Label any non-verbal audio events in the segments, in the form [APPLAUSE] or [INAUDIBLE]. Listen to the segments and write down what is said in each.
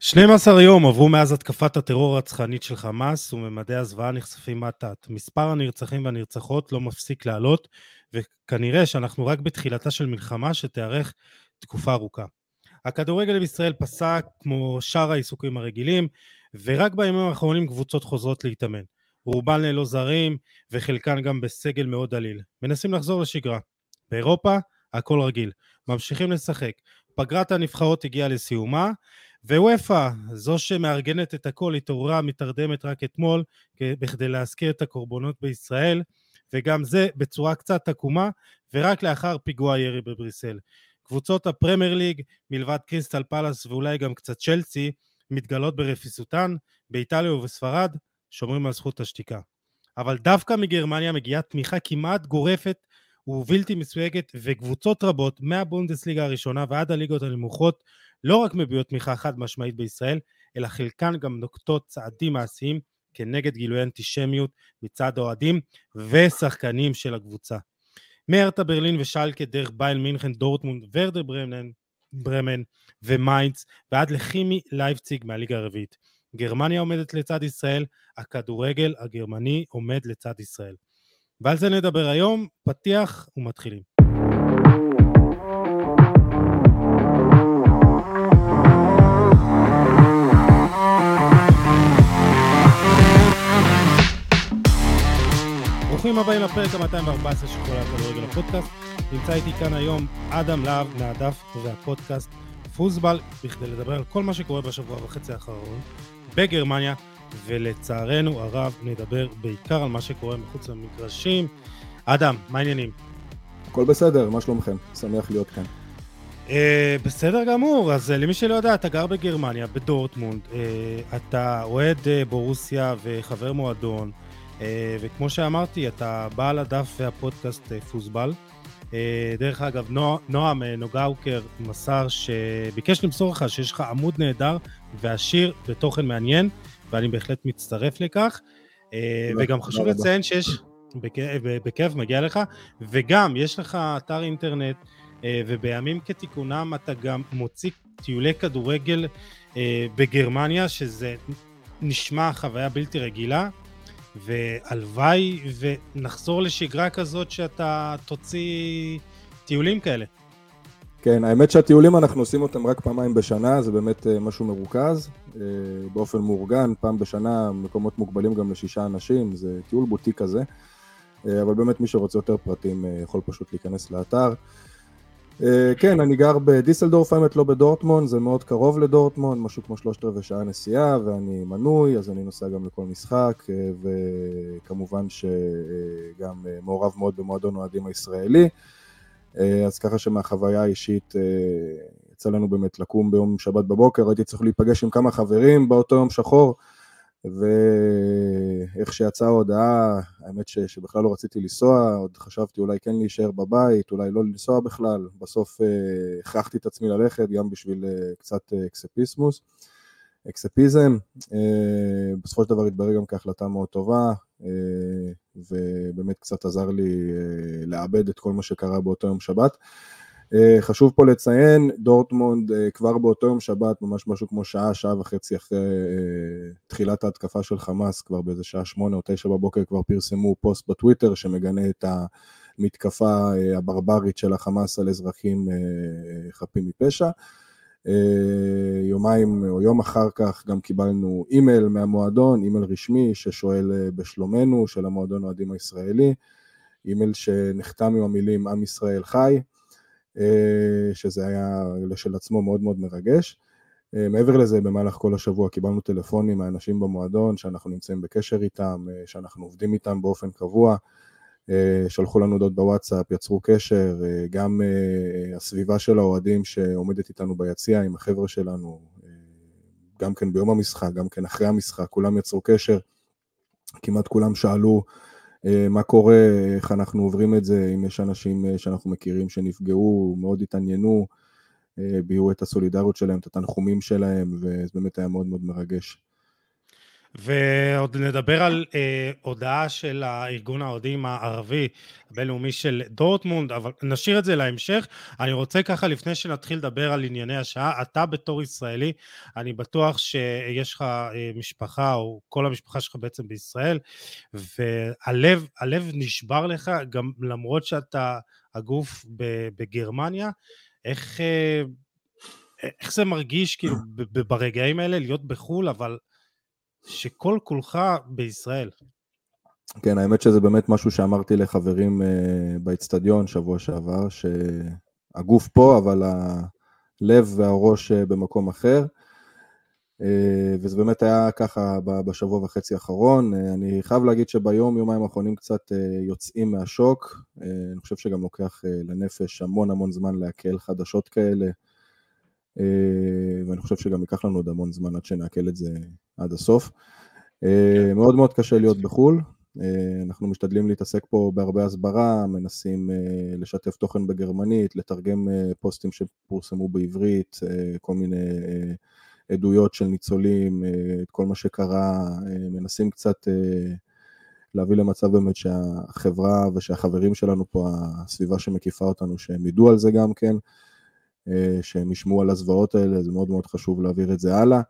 12 יום עברו מאז התקפת הטרור הרצחנית של חמאס וממדי הזוועה נחשפים מעטת. מספר הנרצחים והנרצחות לא מפסיק לעלות, וכנראה שאנחנו רק בתחילתה של מלחמה שתארך תקופה ארוכה. הכדורגל בישראל פסק כמו שאר העיסוקים הרגילים, ורק בימים האחרונים קבוצות חוזרות להתאמן. רובן ללא זרים, וחלקן גם בסגל מאוד דליל. מנסים לחזור לשגרה. באירופה, הכל רגיל. ממשיכים לשחק. פגרת הנבחרות הגיעה לסיומה, ווופא, זו שמארגנת את הכל, התעוררה מתרדמת רק אתמול בכדי להזכיר את הקורבנות בישראל, וגם זה בצורה קצת עקומה, ורק לאחר פיגוע ירי בבריסל. קבוצות הפרמייר ליג, מלבד קריסטל פלאס ואולי גם קצת צ'לסי, מתגלות ברפיסותן, באיטליה ובספרד, שומרים על זכות השתיקה. אבל דווקא מגרמניה מגיעה תמיכה כמעט גורפת ובלתי מסויגת, וקבוצות רבות, מהבונדסליגה הראשונה ועד הליגות הנמוכות, לא רק מביעות תמיכה חד משמעית בישראל, אלא חלקן גם נוקטות צעדים מעשיים כנגד גילוי אנטישמיות מצד אוהדים ושחקנים של הקבוצה. מהרטה ברלין ושלקה דרך באיירן מינכן, דורטמונד, ורדר ברמן, ברמן ומיינץ ועד לכימי לייפציג מהליגה הרביעית. גרמניה עומדת לצד ישראל, הכדורגל הגרמני עומד לצד ישראל. ועל זה נדבר היום, פתיח ומתחילים. ברוכים הבאים לפרק ה-214 של כל הכדורגל הפודקאסט. נמצא איתי כאן היום אדם להב מהדף והפודקאסט פוסבל, בכדי לדבר על כל מה שקורה בשבוע וחצי האחרון בגרמניה, ולצערנו הרב נדבר בעיקר על מה שקורה מחוץ למגרשים. אדם, מה העניינים? הכל בסדר, מה שלומכם? שמח להיות כאן. Uh, בסדר גמור, אז uh, למי שלא יודע, אתה גר בגרמניה, בדורטמונד, uh, אתה אוהד uh, בורוסיה וחבר מועדון, uh, וכמו שאמרתי, אתה בעל הדף והפודקאסט uh, פוסבל. Uh, דרך אגב, נוע, נועם uh, נוגאוקר מסר שביקש למסור לך שיש לך עמוד נהדר ועשיר בתוכן מעניין, ואני בהחלט מצטרף לכך. אה, וגם חשוב לציין שיש, בכיף, מגיע לך, וגם יש לך אתר אינטרנט, אה, ובימים כתיקונם אתה גם מוציא טיולי כדורגל אה, בגרמניה, שזה נשמע חוויה בלתי רגילה, והלוואי ונחזור לשגרה כזאת שאתה תוציא טיולים כאלה. כן, האמת שהטיולים אנחנו עושים אותם רק פעמיים בשנה, זה באמת אה, משהו מרוכז, אה, באופן מאורגן, פעם בשנה, מקומות מוגבלים גם לשישה אנשים, זה טיול בוטיק כזה, אה, אבל באמת מי שרוצה יותר פרטים יכול פשוט להיכנס לאתר. כן, אני גר בדיסלדורף, האמת לא בדורטמון, זה מאוד קרוב לדורטמון, משהו כמו שלושת רבעי שעה נסיעה, ואני מנוי, אז אני נוסע גם לכל משחק, וכמובן שגם מעורב מאוד במועדון אוהדים הישראלי. אה, אז ככה שמהחוויה האישית אה, יצא לנו באמת לקום ביום שבת בבוקר, הייתי צריך להיפגש עם כמה חברים באותו יום שחור, ואיך שיצאה ההודעה, האמת ש, שבכלל לא רציתי לנסוע, עוד חשבתי אולי כן להישאר בבית, אולי לא לנסוע בכלל, בסוף אה, הכרחתי את עצמי ללכת גם בשביל קצת אקספיסמוס. אקספיזם, בסופו של דבר התברר גם כהחלטה מאוד טובה, ובאמת קצת עזר לי אה, לאבד את כל מה שקרה באותו יום שבת. אה, חשוב פה לציין, דורטמונד אה, כבר באותו יום שבת, ממש משהו כמו שעה, שעה וחצי אחרי תחילת ההתקפה של חמאס, כבר באיזה שעה שמונה או תשע בבוקר כבר פרסמו פוסט בטוויטר שמגנה את המתקפה הברברית של החמאס על אזרחים חפים מפשע. אה, יומיים או יום אחר כך גם קיבלנו אימייל מהמועדון, אימייל רשמי ששואל אה, בשלומנו של המועדון האוהדים הישראלי, אימייל שנחתם עם המילים עם ישראל חי, אה, שזה היה לשלעצמו מאוד מאוד מרגש. מעבר לזה, במהלך כל השבוע קיבלנו טלפונים מאנשים במועדון שאנחנו נמצאים בקשר איתם, שאנחנו עובדים איתם באופן קבוע. אה, שלחו לנו הודעות בוואטסאפ, יצרו קשר, אה, גם אה, הסביבה של האוהדים שעומדת איתנו ביציע עם החבר'ה שלנו, גם כן ביום המשחק, גם כן אחרי המשחק, כולם יצרו קשר, כמעט כולם שאלו מה קורה, איך אנחנו עוברים את זה, אם יש אנשים שאנחנו מכירים שנפגעו, מאוד התעניינו, ביעו את הסולידריות שלהם, את התנחומים שלהם, וזה באמת היה מאוד מאוד מרגש. ועוד נדבר על אה, הודעה של הארגון האוהדים הערבי הבינלאומי של דורטמונד, אבל נשאיר את זה להמשך. אני רוצה ככה, לפני שנתחיל לדבר על ענייני השעה, אתה בתור ישראלי, אני בטוח שיש לך אה, משפחה, או כל המשפחה שלך בעצם בישראל, והלב הלב נשבר לך, גם למרות שאתה הגוף בגרמניה, איך... אה, איך זה מרגיש כאילו ברגעים האלה להיות בחו"ל, אבל שכל כולך בישראל. כן, האמת שזה באמת משהו שאמרתי לחברים uh, באצטדיון שבוע שעבר, שהגוף פה, אבל הלב והראש uh, במקום אחר. Uh, וזה באמת היה ככה בשבוע וחצי האחרון. Uh, אני חייב להגיד שביום, יומיים האחרונים קצת uh, יוצאים מהשוק. Uh, אני חושב שגם לוקח uh, לנפש המון המון זמן לעכל חדשות כאלה. אה, ואני חושב שגם ייקח לנו עוד המון זמן עד שנעכל את זה עד הסוף. אה, כן. מאוד מאוד קשה להיות בחו"ל, אה, אנחנו משתדלים להתעסק פה בהרבה הסברה, מנסים לשתף תוכן בגרמנית, לתרגם פוסטים שפורסמו בעברית, כל מיני עדויות של ניצולים, את כל מה שקרה, מנסים קצת להביא למצב באמת שהחברה ושהחברים שלנו פה, הסביבה שמקיפה אותנו, שהם ידעו על זה גם כן. אה, שהם ישמעו על הזוועות האלה, זה מאוד מאוד חשוב להעביר את זה הלאה.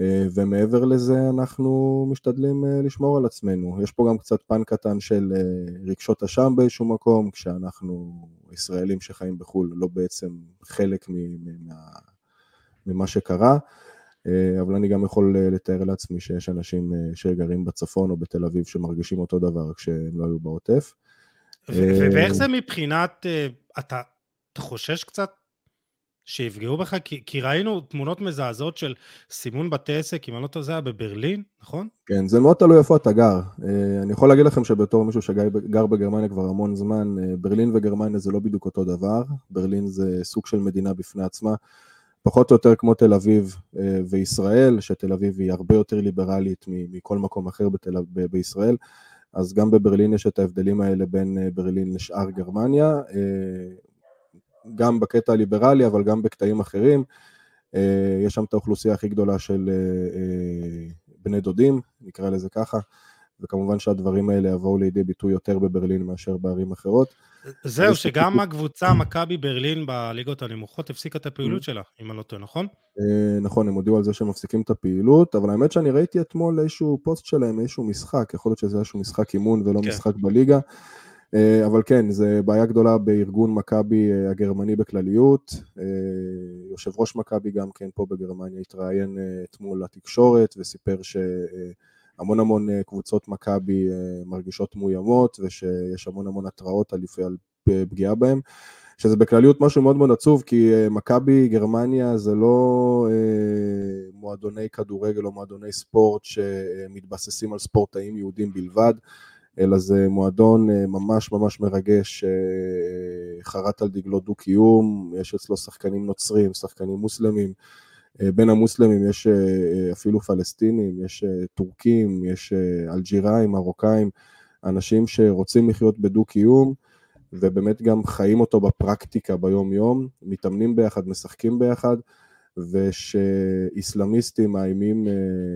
אה, ומעבר לזה אנחנו משתדלים אה, לשמור על עצמנו. יש פה גם קצת פן קטן של רגשות אשם באיזשהו מקום, כשאנחנו ישראלים שחיים בחו"ל, לא בעצם חלק ממה שקרה, אבל אני גם יכול לתאר לעצמי שיש אנשים שגרים בצפון או בתל אביב שמרגישים אותו דבר כשהם לא היו בעוטף. ואיך זה מבחינת, אתה חושש קצת שיפגעו בך? כי, כי ראינו תמונות מזעזעות של סימון בתי עסק, אם אני לא טועה זה היה בברלין, נכון? כן, זה מאוד תלוי איפה אתה גר. אה, אני יכול להגיד לכם שבתור מישהו שגר בגרמניה כבר המון זמן, אה, ברלין וגרמניה זה לא בדיוק אותו דבר. ברלין זה סוג של מדינה בפני עצמה. פחות או יותר כמו תל אביב אה, וישראל, שתל אביב היא הרבה יותר ליברלית מכל מקום אחר בתל, ב, בישראל, אז גם בברלין יש את ההבדלים האלה בין ברלין לשאר גרמניה. גם בקטע הליברלי, אבל גם בקטעים אחרים. אה, יש שם את האוכלוסייה הכי גדולה של אה, אה, בני דודים, נקרא לזה ככה, וכמובן שהדברים האלה יבואו לידי ביטוי יותר בברלין מאשר בערים אחרות. זהו, שגם הקבוצה מכבי ברלין בליגות הנמוכות הפסיקה את הפעילות mm. שלה, אם אני לא טועה, נכון? נכון, הם הודיעו על זה שהם מפסיקים את הפעילות, אבל האמת שאני ראיתי אתמול איזשהו פוסט שלהם, איזשהו משחק, יכול להיות שזה איזשהו משחק אימון ולא כן. משחק בליגה. אה, אבל כן, זו בעיה גדולה בארגון מכבי אה, הגרמני בכלליות. אה, יושב ראש מכבי גם כן פה בגרמניה התראיין אתמול לתקשורת וסיפר שהמון המון קבוצות מכבי מרגישות מאוימות ושיש המון המון התראות על, פגיעה בהם. שזה בכלליות משהו מאוד מאוד עצוב, כי מכבי גרמניה זה לא מועדוני כדורגל או מועדוני ספורט שמתבססים על ספורטאים יהודים בלבד. אלא זה מועדון אה, ממש ממש מרגש, אה, חרט על דגלו דו-קיום, יש אצלו שחקנים נוצרים, שחקנים מוסלמים, אה, בין המוסלמים יש אפילו פלסטינים, יש טורקים, יש אלג'יראים, מרוקאים, אנשים שרוצים לחיות בדו-קיום, ובאמת גם חיים אותו בפרקטיקה ביום-יום, מתאמנים ביחד, משחקים ביחד, ושאיסלאמיסטים מאיימים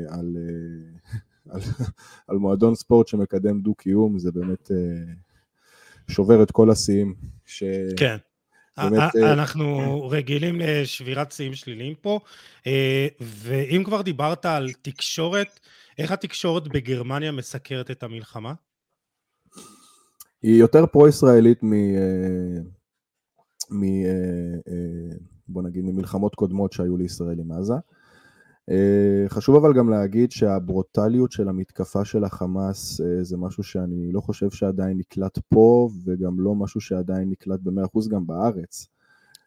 על על, [LAUGHS] על מועדון ספורט שמקדם דו-קיום, זה באמת אה, שובר את כל השיאים. ש... כן. באמת, אה, אנחנו כן. רגילים לשבירת שיאים שליליים פה, אה, ואם כבר דיברת על תקשורת, איך התקשורת בגרמניה מסקרת את המלחמה? היא יותר פרו-ישראלית מ... מ... בוא נגיד, ממלחמות קודמות שהיו לישראל עם עזה. אה, חשוב אבל גם להגיד שהברוטליות של המתקפה של החמאס אה, זה משהו שאני לא חושב שעדיין נקלט פה, וגם לא משהו שעדיין נקלט ב-100% גם בארץ.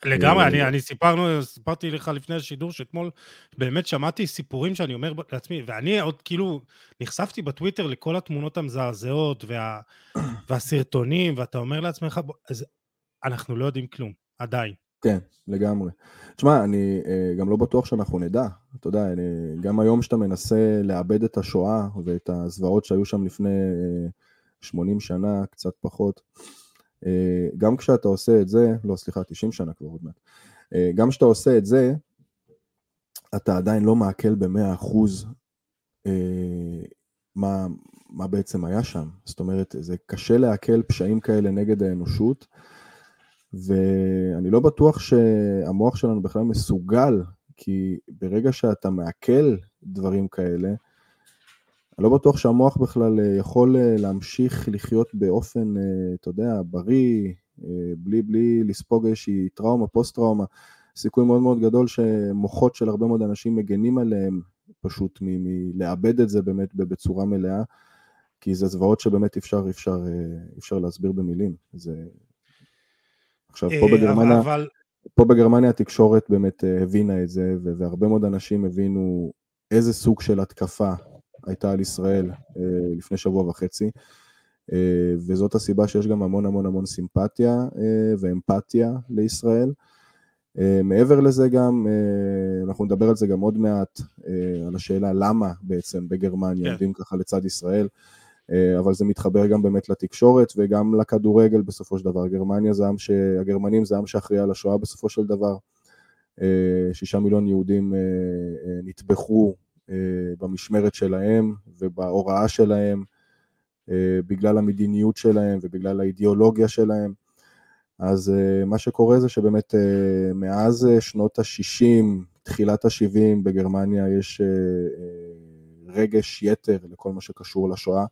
לגמרי, אה, אני, אני סיפרנו, סיפרתי לך לפני השידור שאתמול באמת שמעתי סיפורים שאני אומר לעצמי, ואני עוד כאילו נחשפתי בטוויטר לכל התמונות המזעזעות וה, [COUGHS] והסרטונים, ואתה אומר לעצמך, אז אנחנו לא יודעים כלום, עדיין. כן, לגמרי. תשמע, אני uh, גם לא בטוח שאנחנו נדע. אתה יודע, אני, גם היום שאתה מנסה לאבד את השואה ואת הזוועות שהיו שם לפני uh, אה, 80 שנה, קצת פחות, uh, גם כשאתה עושה את זה, לא, סליחה, 90 שנה כבר עוד מעט, גם כשאתה עושה את זה, אתה עדיין לא מעכל ב-100% מה, מה בעצם היה שם. זאת אומרת, זה קשה לעכל פשעים כאלה נגד האנושות, ואני לא בטוח שהמוח שלנו בכלל מסוגל, כי ברגע שאתה מעכל דברים כאלה, אני לא בטוח שהמוח בכלל אה, יכול אה, להמשיך לחיות באופן, אה, אתה יודע, בריא, בלי, בלי לספוג איזושהי טראומה, פוסט-טראומה. סיכוי מאוד מאוד גדול שמוחות של הרבה מאוד אנשים מגנים עליהם פשוט מלאבד את זה באמת בצורה מלאה, כי זה זוועות שבאמת אפשר, אפשר, אפשר להסביר במילים. זה... עכשיו, פה בגרמניה, אבל... פה בגרמניה התקשורת באמת הבינה את זה, והרבה מאוד אנשים הבינו איזה סוג של התקפה הייתה על ישראל אה, לפני שבוע וחצי, אה, וזאת הסיבה שיש גם המון המון המון סימפתיה אה, ואמפתיה לישראל. מעבר לזה גם, אנחנו נדבר על זה גם עוד מעט, על השאלה למה בעצם בגרמניה כן. עומדים ככה לצד ישראל, אבל זה מתחבר גם באמת לתקשורת וגם לכדורגל בסופו של דבר. גרמניה זה עם ש... הגרמנים זה עם שאחראי על השואה בסופו של דבר. שישה מיליון יהודים נטבחו אה, במשמרת שלהם ובהוראה שלהם, אה, בגלל המדיניות שלהם ובגלל האידיאולוגיה שלהם. אז אה, מה שקורה זה שבאמת מאז שנות ה-60, תחילת ה-70 בגרמניה יש רגש יתר לכל מה שקשור לשואה.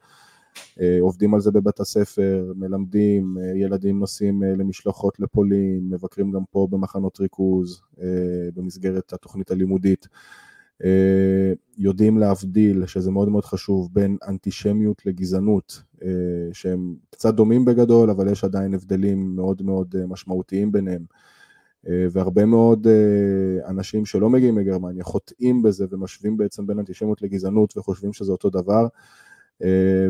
עובדים על זה בבית הספר, מלמדים, ילדים נוסעים למשלחות לפולין, מבקרים גם פה במחנות ריכוז במסגרת התוכנית הלימודית. אה, יודעים להבדיל, שזה מאוד מאוד חשוב, בין אנטישמיות לגזענות, אה, שהם קצת דומים בגדול, אבל יש עדיין הבדלים מאוד מאוד אה, משמעותיים ביניהם. והרבה מאוד אנשים שלא מגיעים מגרמניה חוטאים בזה ומשווים בעצם בין אנטישמיות לגזענות וחושבים שזה אותו דבר,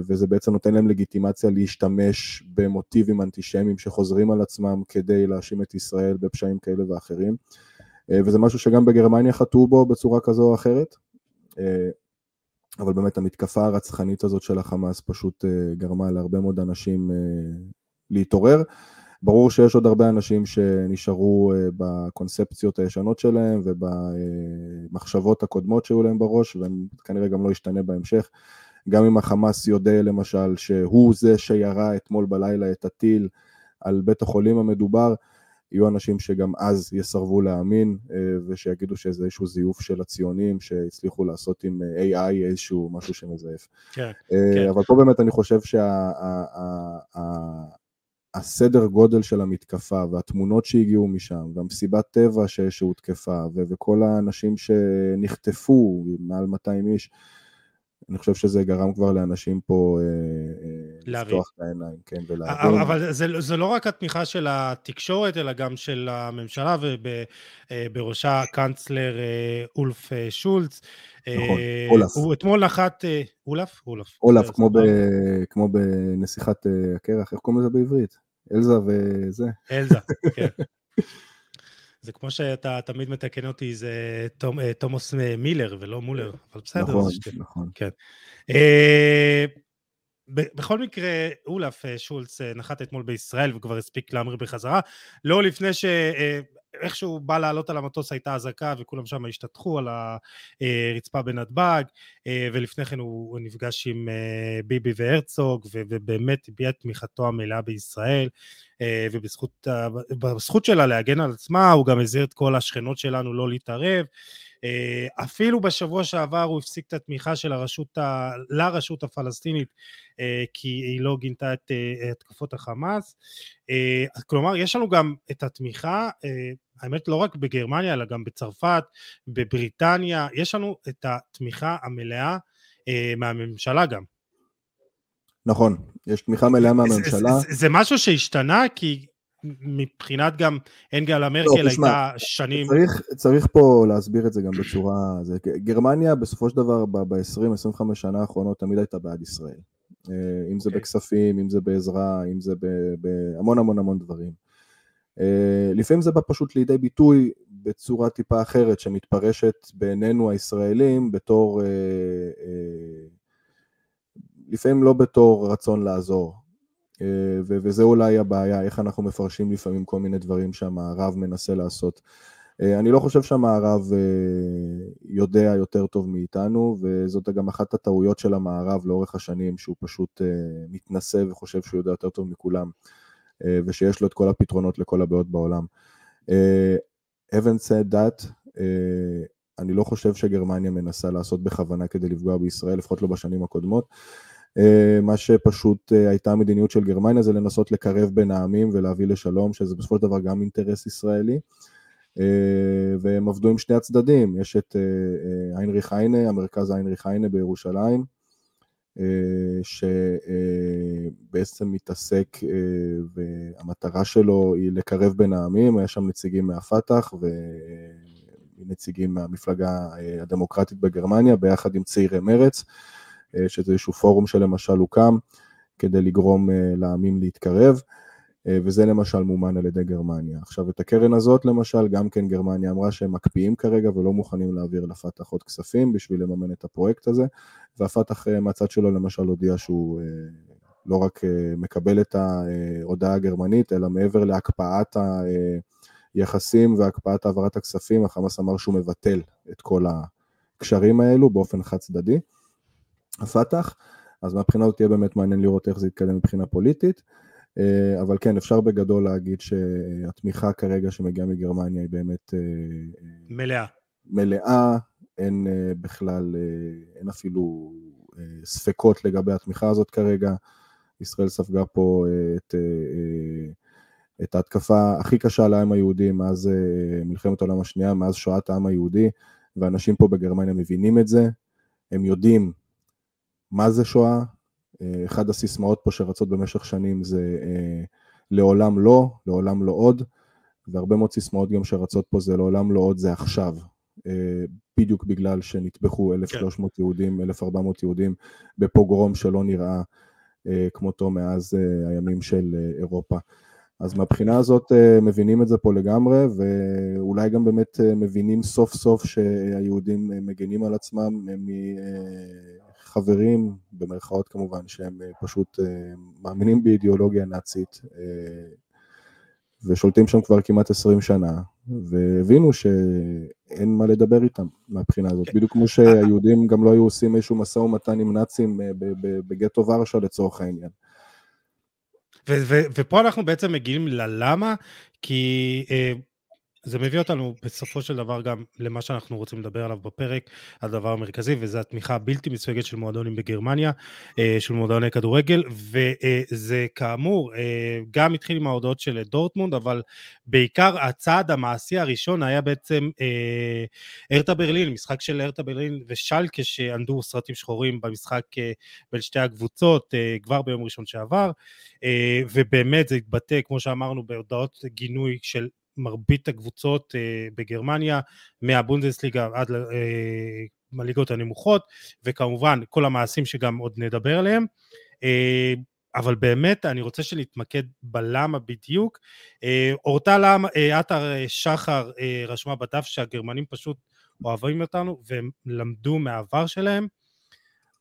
וזה בעצם נותן להם לגיטימציה להשתמש במוטיבים אנטישמיים שחוזרים על עצמם כדי להאשים את ישראל בפשעים כאלה ואחרים. אה, וזה משהו שגם בגרמניה חטאו בו בצורה כזו או אחרת. אה, אבל באמת המתקפה הרצחנית הזאת של החמאס פשוט אה, גרמה להרבה מאוד אנשים להתעורר. ברור שיש עוד הרבה אנשים שנשארו בקונספציות הישנות שלהם ובמחשבות הקודמות שהיו להם בראש, וכנראה גם לא ישתנה בהמשך. גם אם החמאס יודע למשל שהוא זה שירה אתמול בלילה את הטיל על בית החולים המדובר, יהיו אנשים שגם אז יסרבו להאמין אה, ושיגידו שזה איזשהו זיוף של הציונים שהצליחו לעשות עם אה, AI איזשהו משהו שמזייף. כן, אה, כן. אבל פה באמת אני חושב שהסדר גודל של המתקפה והתמונות שהגיעו משם והמסיבת טבע שהותקפה וכל האנשים שנחטפו, מעל 200 איש, אני חושב שזה גרם כבר לאנשים פה אה, אה, לפתוח את העיניים, כן, ולהבין. אבל זה, זה לא רק התמיכה של התקשורת, אלא גם של הממשלה, ובראשה הקאנצלר אולף שולץ. נכון, אולף. הוא אתמול נחת, אולף? אולף. אולף, כמו, ב, כמו בנסיכת הקרח, איך קוראים לזה בעברית? אלזה וזה. אלזה, [LAUGHS] כן. זה כמו שאתה תמיד מתקן אותי, זה אה, תומוס מילר ולא מולר, אבל בסדר. נכון, נכון. כן. אה, בכל מקרה, אולף אה, שולץ נחת אתמול בישראל וכבר הספיק להמריא בחזרה, לא לפני ש... איכשהו בא לעלות על המטוס הייתה אזעקה וכולם שם השתטחו על הרצפה בנתב"ג ולפני כן הוא נפגש עם ביבי והרצוג ובאמת הביע את תמיכתו המלאה בישראל ובזכות שלה להגן על עצמה הוא גם הזהיר את כל השכנות שלנו לא להתערב אפילו בשבוע שעבר הוא הפסיק את התמיכה של הרשות ה... לרשות הפלסטינית כי היא לא גינתה את התקפות החמאס. כלומר, יש לנו גם את התמיכה האמת לא רק בגרמניה אלא גם בצרפת, בבריטניה, יש לנו את התמיכה המלאה אה, מהממשלה גם. נכון, יש תמיכה מלאה מהממשלה. זה, זה, זה משהו שהשתנה כי מבחינת גם אנגלה מרקל לא, הייתה שנים... צריך, צריך פה להסביר את זה גם בצורה... זה, גרמניה בסופו של דבר ב-20-25 שנה האחרונות תמיד הייתה בעד ישראל. אה, אם זה okay. אוקיי. בכספים, אם זה בעזרה, אם זה בהמון המון המון דברים. אה, לפעמים זה בא פשוט לידי ביטוי בצורה טיפה אחרת, שמתפרשת בעינינו הישראלים בתור, אה, לפעמים לא בתור רצון לעזור. וזה אולי הבעיה, איך אנחנו מפרשים לפעמים כל מיני דברים שהמערב מנסה לעשות. אה, אני לא חושב שהמערב יודע יותר טוב מאיתנו, וזאת גם אחת הטעויות של המערב לאורך השנים, שהוא פשוט מתנשא וחושב שהוא יודע יותר טוב מכולם, ושיש לו את כל הפתרונות לכל הבעיות בעולם. Haven't said that, אני לא חושב שגרמניה מנסה לעשות בכוונה כדי לפגוע בישראל, לפחות לא בשנים הקודמות. אה, מה שפשוט אה, הייתה המדיניות של גרמניה זה לנסות לקרב בין העמים ולהביא לשלום, שזה בסופו של דבר גם אינטרס ישראלי. אה, והם עבדו עם שני הצדדים, יש את היינריך היינה, המרכז היינריך היינה בירושלים, שבעצם מתעסק, והמטרה שלו היא לקרב בין העמים, היה שם נציגים מהפת"ח ונציגים מהמפלגה הדמוקרטית בגרמניה, ביחד עם צעירי מרץ. אה, שזה איזשהו פורום שלמשל הוקם כדי לגרום אה, לעמים להתקרב, אה, וזה למשל מומן על ידי גרמניה. עכשיו, את הקרן הזאת למשל, גם כן גרמניה אמרה שהם מקפיאים כרגע ולא מוכנים להעביר לפתח עוד כספים בשביל לממן את הפרויקט הזה, והפתח מהצד שלו למשל הודיע שהוא לא רק מקבל את ההודעה הגרמנית, אלא מעבר להקפאת היחסים והקפאת העברת הכספים, החמאס אמר שהוא מבטל את כל הקשרים האלו באופן חד צדדי. הפת"ח, אז מהבחינה הזאת תהיה באמת מעניין לראות איך זה יתקדם מבחינה פוליטית, אה, אבל כן, אפשר בגדול להגיד שהתמיכה כרגע שמגיעה מגרמניה היא באמת... אה, מלאה. מלאה, אין אה, בכלל, אין אפילו ספקות לגבי התמיכה הזאת כרגע. ישראל ספגה פה את, את ההתקפה הכי קשה לעם היהודי מאז מלחמת העולם השנייה, מאז שואת העם היהודי, ואנשים פה בגרמניה מבינים את זה, הם יודעים מה זה שואה. אה, אחד הסיסמאות פה שרצות במשך שנים זה אה, לעולם לא, לעולם לא עוד, והרבה מאוד סיסמאות גם שרצות פה זה לעולם לא עוד, זה עכשיו. אה, בדיוק בגלל שנטבחו 1,300 כן. יהודים, 1,400 יהודים בפוגרום שלא נראה כמותו מאז הימים של אירופה. אז מהבחינה הזאת מבינים את זה פה לגמרי, ואולי גם באמת מבינים סוף סוף שהיהודים מגנים על עצמם חברים, במרכאות כמובן, שהם אה, פשוט אה, מאמינים באידיאולוגיה נאצית אה, ושולטים שם כבר כמעט 20 שנה, והבינו שאין מה לדבר איתם מהבחינה הזאת. בדיוק כמו שהיהודים גם לא היו עושים איזשהו משא ומתן עם נאצים בגטו ורשה לצורך העניין. ופה אנחנו בעצם מגיעים ללמה, כי זה מביא אותנו בסופו של דבר גם למה שאנחנו רוצים לדבר עליו בפרק, הדבר המרכזי, וזה התמיכה הבלתי מסויגת של מועדונים בגרמניה, אה, של מועדוני כדורגל, וזה כאמור אה, גם התחיל עם ההודעות של דורטמונד, אבל בעיקר הצעד המעשי הראשון היה בעצם אה, ארטה ברלין, משחק של ארטה ברלין ושלקה שענדו סרטים שחורים במשחק בין שתי הקבוצות כבר ביום ראשון שעבר, ובאמת זה התבטא, כמו שאמרנו, בהודעות גינוי של מרבית הקבוצות אה, בגרמניה, מהבונדסליגה עד לליגות אה, הנמוכות, וכמובן כל המעשים שגם עוד נדבר עליהם. אה, אבל באמת אני רוצה שנתמקד בלמה בדיוק. אורטל עטר שחר רשמה בדף שהגרמנים פשוט אוהבים אותנו והם למדו מהעבר שלהם.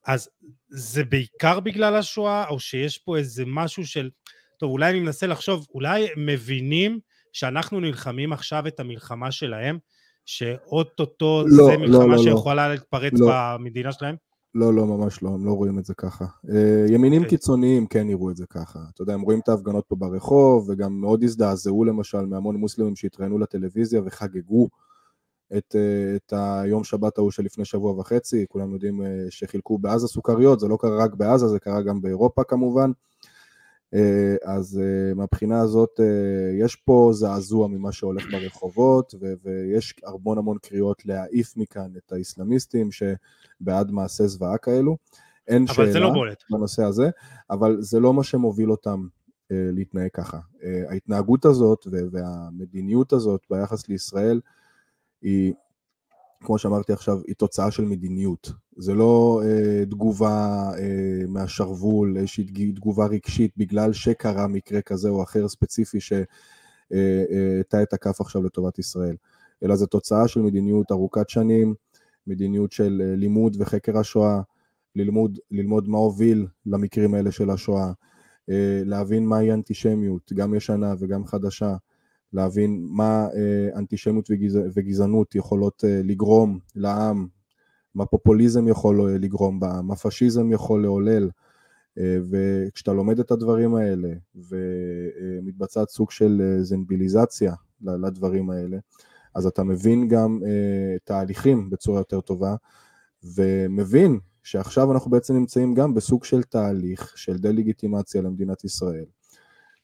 אז זה בעיקר בגלל השואה, או שיש פה איזה משהו של, טוב, אולי אני מנסה לחשוב, אולי מבינים שאנחנו נלחמים עכשיו את המלחמה שלהם, שאוטוטו לא, זה לא, מלחמה לא, לא, שיכולה לא. להתפרץ לא. במדינה שלהם? לא, לא, ממש לא, הם לא רואים את זה ככה. אה, ימינים okay. אוקיי. קיצוניים כן יראו את זה ככה. אתה יודע, הם רואים את ההפגנות פה ברחוב, וגם מאוד הזדעזעו למשל מהמון מוסלמים שהתראיינו לטלוויזיה וחגגו את, אה, את היום שבת ההוא שלפני שבוע וחצי. כולם יודעים אה, שחילקו בעזה סוכריות, זה לא קרה רק בעזה, זה קרה גם באירופה כמובן. אה, אז אה, מהבחינה הזאת אה, יש פה זעזוע ממה שהולך ברחובות ויש המון המון קריאות להעיף מכאן את האיסלאמיסטים שבעד מעשי זוועה כאלו. אין אבל שאלה לא בנושא הזה, אבל זה לא מה שמוביל אותם להתנהג ככה. ההתנהגות הזאת והמדיניות הזאת ביחס לישראל היא כמו שאמרתי עכשיו, היא תוצאה של מדיניות. זה לא אה, תגובה אה, מהשרוול, איזושהי תגובה רגשית בגלל שקרה מקרה כזה או אחר ספציפי שהטה אה, אה, את הכף עכשיו לטובת ישראל, אלא זו תוצאה של מדיניות ארוכת שנים, מדיניות של אה, לימוד וחקר השואה, ללמוד, ללמוד מה הוביל למקרים האלה של השואה, אה, להבין מהי אנטישמיות, גם ישנה וגם חדשה, להבין מה אנטישמיות וגזענות יכולות לגרום לעם, מה פופוליזם יכול לגרום בה, מה פשיזם יכול לעולל, וכשאתה לומד את הדברים האלה ומתבצעת סוג של זנביליזציה לדברים האלה, אז אתה מבין גם תהליכים בצורה יותר טובה, ומבין שעכשיו אנחנו בעצם נמצאים גם בסוג של תהליך של דה-לגיטימציה למדינת ישראל,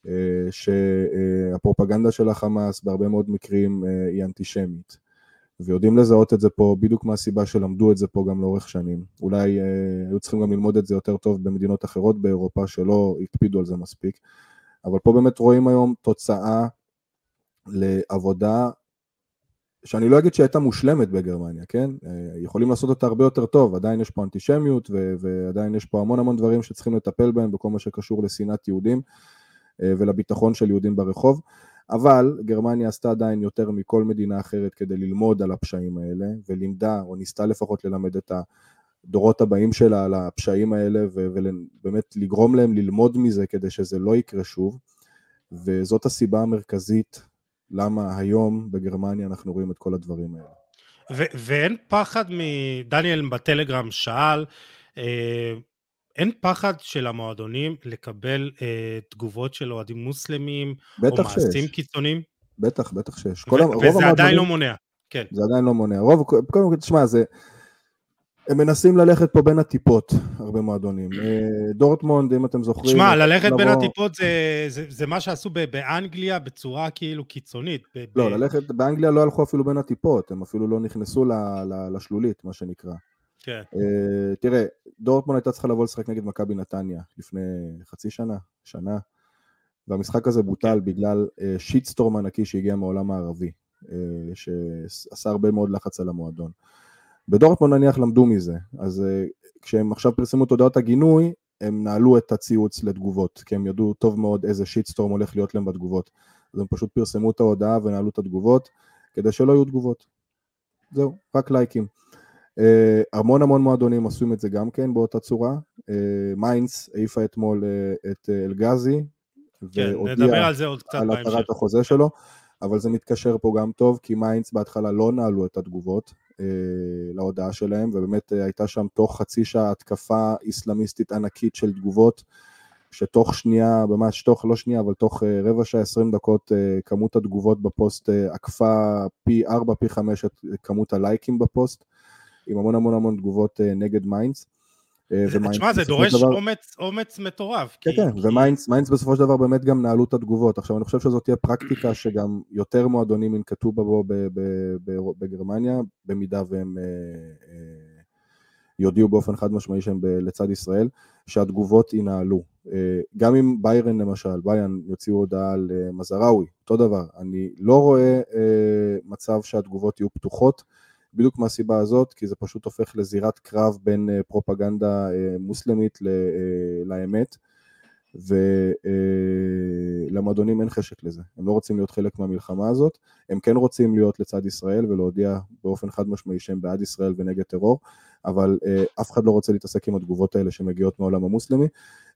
אה, שהפרופגנדה של החמאס בהרבה מאוד מקרים אה, היא אנטישמית, ויודעים לזהות את זה פה בדיוק מהסיבה שלמדו את זה פה גם לאורך שנים. אולי אה, היו צריכים גם ללמוד את זה יותר טוב במדינות אחרות באירופה שלא הקפידו על זה מספיק, אבל פה באמת רואים היום תוצאה לעבודה שאני לא אגיד שהייתה מושלמת בגרמניה, כן? אה, יכולים לעשות אותה הרבה יותר טוב, עדיין יש פה אנטישמיות ו- ועדיין יש פה המון המון דברים שצריכים לטפל בהם בכל מה שקשור לשנאת יהודים אה, ולביטחון של יהודים ברחוב, אבל גרמניה עשתה עדיין יותר מכל מדינה אחרת כדי ללמוד על הפשעים האלה, ולימדה, או ניסתה לפחות ללמד את הדורות הבאים שלה על הפשעים האלה, ובאמת לגרום להם ללמוד מזה כדי שזה לא יקרה שוב, וזאת הסיבה המרכזית למה היום בגרמניה אנחנו רואים את כל הדברים האלה. ואין פחד מדניאל בטלגרם שאל, אה, אין פחד של המועדונים לקבל אה, תגובות של אוהדים מוסלמים, או מעשים שיש. קיצוניים? בטח, בטח שיש. ו- וזה המועדונים, עדיין לא מונע, כן. זה עדיין לא מונע. רוב, קודם כל, תשמע, זה... הם מנסים ללכת פה בין הטיפות, הרבה מועדונים. אה, דורטמונד, אם אתם זוכרים... שמע, ללכת לבוא... בין הטיפות זה, זה, זה מה שעשו באנגליה בצורה כאילו קיצונית. ב- לא, ב- ללכת, באנגליה לא הלכו אפילו בין הטיפות, הם אפילו לא נכנסו ל, ל, לשלולית, מה שנקרא. כן. Uh, תראה, דורטמונד הייתה צריכה לבוא לשחק נגד מכבי נתניה לפני חצי שנה, שנה, והמשחק הזה בוטל כן. בגלל uh, שיטסטורם ענקי שהגיע מהעולם הערבי, אה, שעשה הרבה מאוד לחץ על המועדון. בדורטמונד נניח למדו מזה, אז כשהם עכשיו פרסמו את הודעות הגינוי, הם נעלו את הציוץ לתגובות, כי הם ידעו טוב מאוד איזה shitstorm הולך להיות להם בתגובות. אז הם פשוט פרסמו את ההודעה ונעלו את התגובות, כדי שלא יהיו תגובות. זהו, רק לייקים. אה, המון המון מועדונים עשו את זה גם כן באותה צורה. אה, מיינץ העיפה אתמול אה, את אל גאזי, כן, והודיע על, על התרת החוזה שלו, אבל זה מתקשר פה גם טוב, כי מיינץ בהתחלה לא נעלו את התגובות, אה, להודעה שלהם, ובאמת אה, הייתה שם תוך חצי שעה התקפה איסלאמיסטית ענקית של תגובות, שתוך שנייה, ממש תוך, לא שנייה, אבל תוך אה, רבע שעה, עשרים דקות, כמות התגובות בפוסט עקפה פי ארבע, פי חמש את כמות הלייקים בפוסט, עם המון המון המון תגובות נגד מיינץ. אה, תשמע, זה דורש דבר... אומץ, אומץ מטורף. כן, כי, כן, כי... ומיינץ בסופו של דבר באמת גם נעלו את התגובות. עכשיו, אני חושב שזאת תהיה פרקטיקה [CLEARS THROAT] שגם יותר מועדונים ינקטו בו בגרמניה, במידה והם אה, אה, יודיעו באופן חד משמעי שהם לצד ישראל, שהתגובות יינעלו. אה, גם אם ביירן למשל, ביירן יוציאו הודעה על אה, מזראוי, אותו דבר. אני לא רואה אה, מצב שהתגובות יהיו פתוחות. בדיוק מהסיבה הזאת, כי זה פשוט הופך לזירת קרב בין אה, פרופגנדה אה, מוסלמית אה, לאמת, ולמועדונים אין חשק לזה. הם לא רוצים להיות חלק מהמלחמה הזאת, הם כן רוצים להיות לצד ישראל ולהודיע באופן חד משמעי שהם בעד ישראל ונגד טרור, אבל אף אחד לא רוצה להתעסק עם התגובות האלה שמגיעות מהעולם המוסלמי,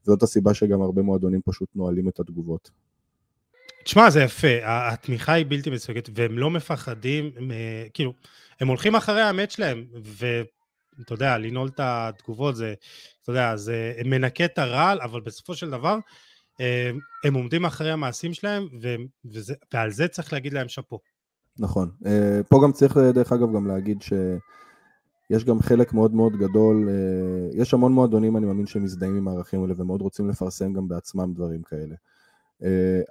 וזאת הסיבה שגם הרבה מועדונים פשוט נועלים את התגובות. תשמע, זה יפה, התמיכה היא בלתי מסויגת, והם לא מפחדים, כאילו, הם הולכים אחרי האמת שלהם, ואתה יודע, לנעול את התגובות זה, אתה יודע, זה מנקה את הרעל, אבל בסופו של דבר, אה, הם עומדים אחרי המעשים שלהם, וזה, ועל זה צריך להגיד להם שאפו. נכון. אה, פה גם צריך, דרך אגב, גם להגיד שיש גם חלק מאוד מאוד גדול, אה, יש המון מועדונים, אני מאמין, שמזדהים עם הערכים האלה ומאוד רוצים לפרסם גם בעצמם דברים כאלה.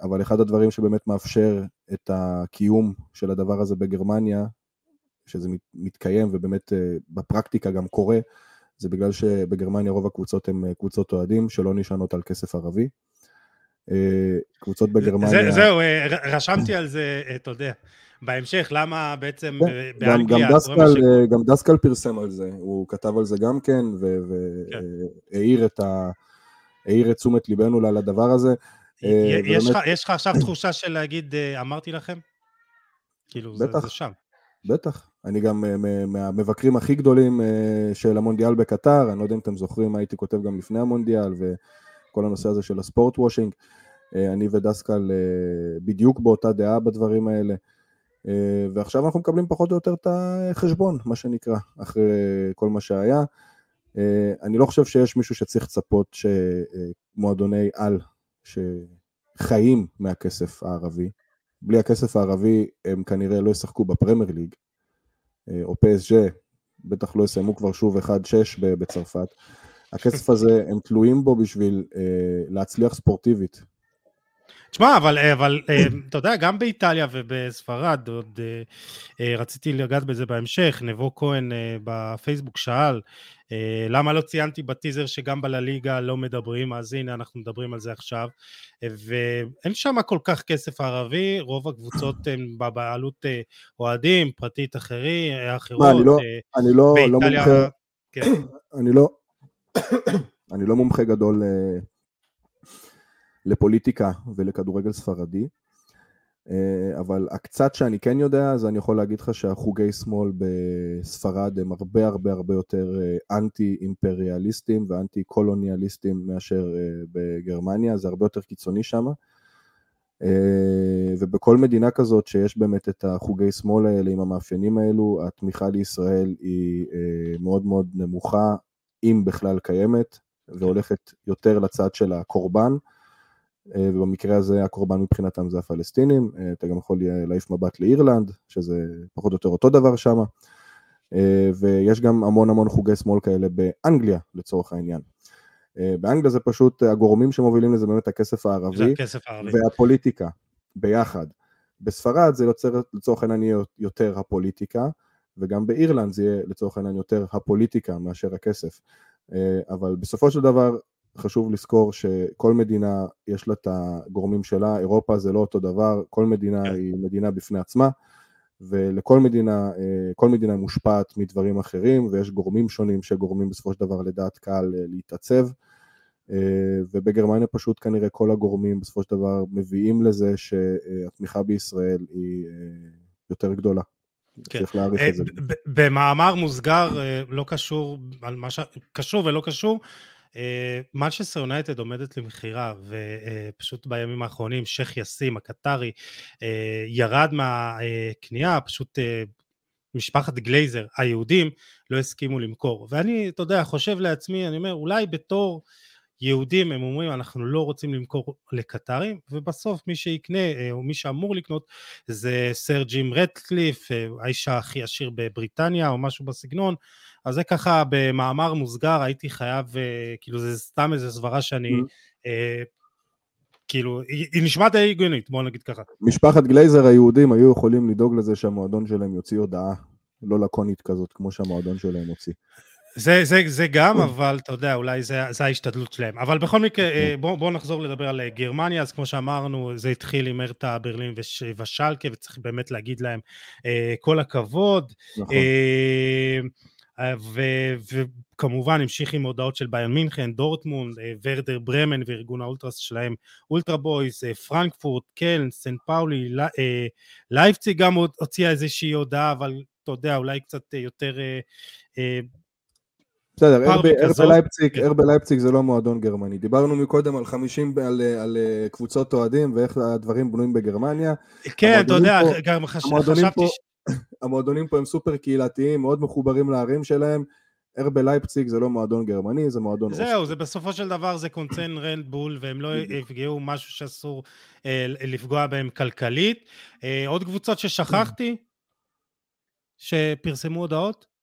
אבל אחד הדברים שבאמת מאפשר את הקיום של הדבר הזה בגרמניה, שזה מתקיים ובאמת אה, בפרקטיקה גם קורה, זה בגלל שבגרמניה רוב הקבוצות הן אה, קבוצות אוהדים שלא נשענות על כסף ערבי. אה, קבוצות בגרמניה... זה, זהו, רשמתי על זה, אתה יודע, בהמשך, למה בעצם כן, באנגליה... גם, דסקל, ש... גם דסקל פרסם על זה, הוא כתב על זה גם כן, והעיר כן. את, ה... את תשומת ליבנו לדבר הזה. יש, ובאמת... יש לך עכשיו תחושה של להגיד, אמרתי לכם? כאילו, בטח, זה, זה שם. בטח. אני גם אה, מהמבקרים הכי גדולים אה, של המונדיאל בקטר, אני לא יודע אם אתם זוכרים הייתי כותב גם לפני המונדיאל, וכל הנושא הזה של הספורט וושינג. אני ודסקל בדיוק באותה דעה בדברים האלה. ועכשיו אנחנו מקבלים פחות או יותר את החשבון, מה שנקרא, אחרי כל מה שהיה. אני לא חושב שיש מישהו שצריך לצפות שמועדוני על שחיים מהכסף הערבי, בלי הכסף הערבי הם כנראה לא ישחקו בפרמייר ליג, או PSG, בטח לא יסיימו כבר שוב 1-6 בצרפת. הכסף הזה, הם תלויים בו בשביל אה, להצליח ספורטיבית. תשמע, אבל, אבל אה, אתה יודע, גם באיטליה ובספרד, עוד אה, אה, רציתי לגעת בזה בהמשך, נבו כהן בפייסבוק שאל, למה לא ציינתי בטיזר שגם בלליגה לא מדברים, אז הנה אנחנו מדברים על זה עכשיו, ואין שם כל כך כסף ערבי, רוב הקבוצות הן בבעלות אוהדים, פרטית אחרי, אחרות. אני לא, אני לא, לא מומחה, כן. אני לא, [COUGHS] אני לא מומחה גדול לפוליטיקה ולכדורגל ספרדי, אה, אבל הקצת שאני כן יודע, אז אני יכול להגיד לך שהחוגי שמאל בספרד הם הרבה הרבה הרבה יותר אה, אנטי אימפריאליסטים ואנטי קולוניאליסטים מאשר אה, בגרמניה, זה הרבה יותר קיצוני שם. ובכל מדינה כזאת שיש באמת את החוגי שמאל האלה עם המאפיינים האלו, התמיכה לישראל היא מאוד מאוד נמוכה, אם בכלל קיימת, והולכת יותר לצד של הקורבן. אה, ובמקרה הזה הקורבן מבחינתם זה הפלסטינים, אה, אתה גם יכול להעיף מבט לאירלנד, שזה פחות או יותר אותו דבר שם, אה, ויש גם המון המון חוגי שמאל כאלה באנגליה לצורך העניין. באנגליה זה פשוט הגורמים שמובילים לזה באמת הכסף הערבי, הכסף הערבי. והפוליטיקה ביחד. בספרד זה יוצר לצורך העניין יהיה יותר הפוליטיקה, וגם באירלנד זה יהיה לצורך העניין יותר הפוליטיקה מאשר הכסף. אבל בסופו של דבר חשוב לזכור שכל מדינה יש לה את הגורמים שלה, אירופה זה לא אותו דבר, כל מדינה כן. היא מדינה בפני עצמה, ולכל מדינה, אה, כל מדינה מושפעת מדברים אחרים, ויש גורמים שונים שגורמים בסופו של דבר לדעת קהל אה, להתעצב, אה, ובגרמניה פשוט כנראה כל הגורמים בסופו של דבר מביאים לזה שהתמיכה בישראל היא יותר גדולה. כן. צריך להעריך את זה. במאמר מוסגר, לא קשור, על מה ש... קשור ולא קשור, מנצ'סטר יונייטד עומדת למכירה, ופשוט בימים האחרונים שייח' ג'אסים הקטרי אה, ירד מהקנייה, פשוט אה, משפחת גלייזר, היהודים, לא הסכימו למכור. ואני, אתה יודע, חושב לעצמי, אני אומר, אולי בתור יהודים הם אומרים, אנחנו לא רוצים למכור לקטרים, ובסוף מי שיקנה, אה, או מי שאמור לקנות, זה סר ג'ים רטקליף, האיש הכי עשיר בבריטניה, או משהו בסגנון, אז זה ככה במאמר מוסגר, הייתי חייב, אה, כאילו זה סתם איזה סברה שאני, mm-hmm. אה, כאילו, היא, היא נשמעת די הגיונית, בוא נגיד ככה. משפחת גלייזר היהודים היו יכולים לדאוג לזה שהמועדון שלהם יוציא הודעה לא לקונית כזאת, כמו שהמועדון שלהם הוציא. זה, זה, זה גם, אבל אתה יודע, אולי זה, זה ההשתדלות שלהם. אבל בכל מקרה, אה, בואו בוא נחזור לדבר על אה, גרמניה, אז כמו שאמרנו, זה התחיל עם ארתה ברלין ושלקה, וצריך באמת להגיד להם כל הכבוד. נכון. אה, ו- וכמובן המשיך עם הודעות של באיירן מינכן, דורטמונד, אה, ורדר ברמן וארגון האולטרס שלהם, אולטרה בויז, אה, פרנקפורט, קלן, סנט פאולי, לייפציג גם הוציאה איזושהי הודעה, אבל אתה יודע, אולי קצת יותר... בסדר, לייפציג, RB לייפציג זה לא מועדון גרמני. דיברנו מקודם על 50, על, על קבוצות אוהדים ואיך הדברים בנויים בגרמניה. כן, אתה יודע, גם חשבתי... המועדונים פה הם סופר קהילתיים, מאוד מחוברים לערים שלהם. ארבה לייפציג זה לא מועדון גרמני, זה מועדון... זהו. זה בסופו של דבר זה קונצרן רנדבול, והם לא יפגעו משהו שאסור אה, לפגוע בהם כלכלית. אה, עוד קבוצות ששכחתי, שפרסמו הודעות?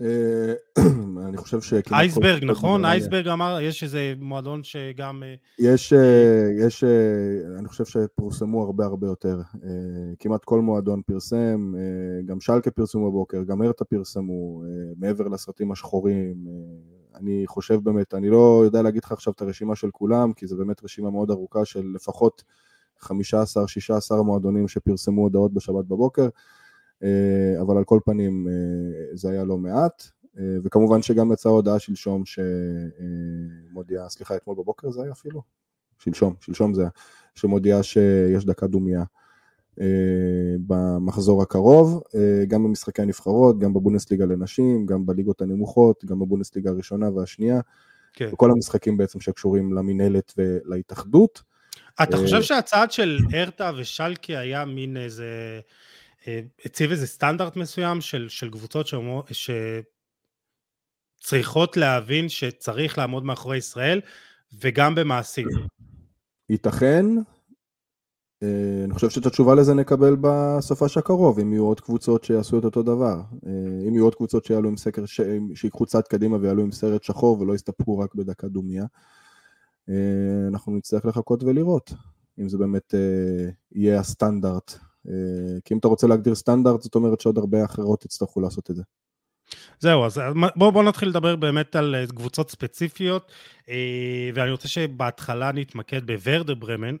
אה, [CLEARS THROAT] אני חושב ש... אייסברג, נכון? אייסברג אמר, יש איזה מועדון שגם... אה, יש, אה, יש, אני חושב שפורסמו הרבה הרבה יותר. כמעט כל מועדון פרסם, גם שלקה פרסמו בבוקר, גם הרטה פרסמו, מעבר לסרטים השחורים. אני חושב באמת, אני לא יודע להגיד לך עכשיו את הרשימה של כולם, כי זו באמת רשימה מאוד ארוכה של לפחות 15-16 מועדונים שפרסמו הודעות בשבת בבוקר. אה, אבל על כל פנים אה, זה היה לא מעט, אה, וכמובן שגם יצאה הודעה שלשום שמודיעה, סליחה, אתמול בבוקר זה היה אפילו? שלשום, שלשום זה היה, שמודיעה שיש דקה דומייה במחזור הקרוב, גם במשחקי הנבחרות, גם בבונסליגה לנשים, גם בליגות הנמוכות, גם בבונסליגה הראשונה והשנייה, כן. וכל המשחקים בעצם שקשורים למינהלת ולהתאחדות. אתה חושב שהצעד של הרטה ושלקי היה מין איזה, הציב איזה סטנדרט מסוים של, של קבוצות שצריכות להבין שצריך לעמוד מאחורי ישראל, וגם במעשים? ייתכן, אה, אני חושב שאת התשובה לזה נקבל בסופש הקרוב, אם יהיו עוד קבוצות שיעשו את אותו דבר. אה, אם יהיו עוד קבוצות שיעלו עם סקר, ש... שיקחו צד קדימה ויעלו עם סרט שחור ולא יסתפקו רק בדקה דומיה, אה, אנחנו נצטרך לחכות ולראות אם זה באמת יהיה הסטנדרט. כי אם אתה רוצה להגדיר סטנדרט, זאת אומרת שעוד הרבה אחרות יצטרכו לעשות את זה. זהו, אז בואו בוא נתחיל לדבר באמת על אה, קבוצות ספציפיות, אה, ואני רוצה שבהתחלה נתמקד בוורדר ברמן,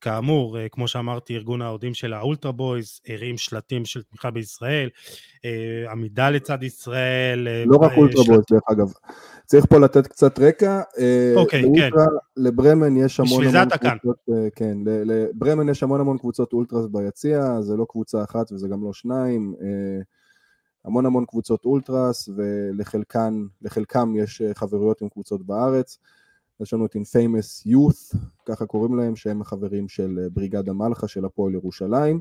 וכאמור, אה, כמו שאמרתי, ארגון האוהדים של האולטרה בויז הרים שלטים של תמיכה בישראל, עמידה לצד ישראל. לא רק אולטרה בויז, דרך אגב. צריך פה לתת קצת רקע. אוקיי, כן. לברמן יש המון המון קבוצות, כן, לברמן יש המון המון קבוצות אולטרס ביציע, זה לא קבוצה אחת וזה גם לא שניים. המון המון קבוצות אולטרס, ולחלקם יש אה, חברויות עם קבוצות בארץ. יש לנו את Infamous Youth, ככה קוראים להם, שהם החברים של אה, בריגדה מלחה של הפועל ירושלים,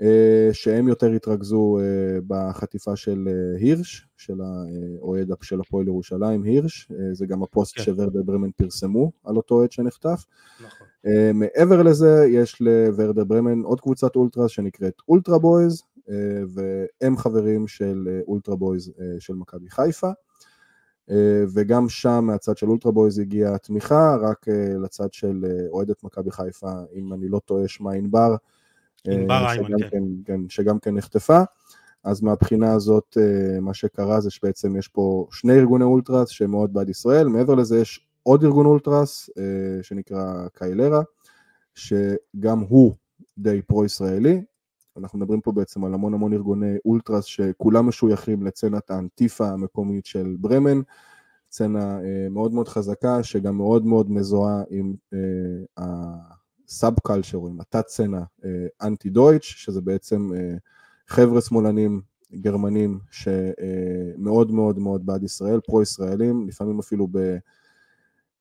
אה, שהם יותר התרכזו בחטיפה של הירש, של האוהד של הפועל ירושלים, הירש, זה גם הפוסט כן. שוורדר ברמן פרסמו על אותו אוהד שנחטף. נכון. מעבר לזה, יש לוורדר ברמן עוד קבוצת אולטרס שנקראת אולטרה בויז, והם חברים של אה, אולטרה בויז אה, של מכבי חיפה. וגם שם מהצד של אולטרה בויז הגיעה התמיכה, רק לצד של אוהדת מכבי חיפה, אם אני לא טועה, שמה ענבר. ענבר איימן, כן. כן. כן. שגם כן נחטפה. אז מהבחינה הזאת, מה שקרה זה שבעצם יש פה שני ארגוני אולטרס שהם מאוד בעד ישראל, מעבר לזה יש עוד ארגון אולטרס שנקרא קיילרה, שגם הוא די פרו-ישראלי, אנחנו מדברים פה בעצם על המון המון ארגוני אולטרס שכולם משויכים לצנת האנטיפה המקומית של ברמן, צנה אה, מאוד מאוד חזקה שגם מאוד מאוד מזוהה עם אה, הסאב קלצ'ר או עם התת צנה אה, אנטי דויטש, שזה בעצם אה, חבר'ה שמאלנים גרמנים שמאוד אה, מאוד מאוד בעד ישראל, פרו-ישראלים, לפעמים אפילו ב...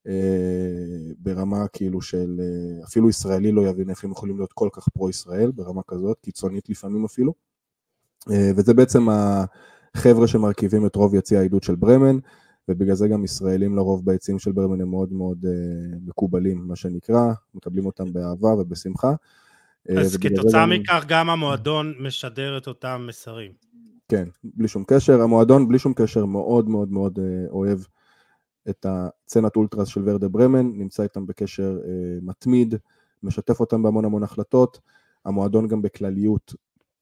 אה, ברמה כאילו של אה, אפילו ישראלי לא יבין איך הם יכולים להיות כל כך פרו-ישראל, ברמה כזאת, קיצונית לפעמים אפילו. אה, וזה בעצם החבר'ה שמרכיבים את רוב יציא העידוד של ברמן, ובגלל זה גם ישראלים לרוב ביציעים של ברמן הם מאוד מאוד מקובלים, מה שנקרא, מקבלים אותם באהבה ובשמחה. אז כתוצאה גם... מכך גם המועדון משדר את אותם מסרים. כן, בלי שום קשר. המועדון בלי שום קשר מאוד מאוד מאוד אוהב את הצנת אולטרס של ורדה ברמן, נמצא איתם בקשר אה, מתמיד, משתף אותם בהמון המון החלטות, המועדון גם בכלליות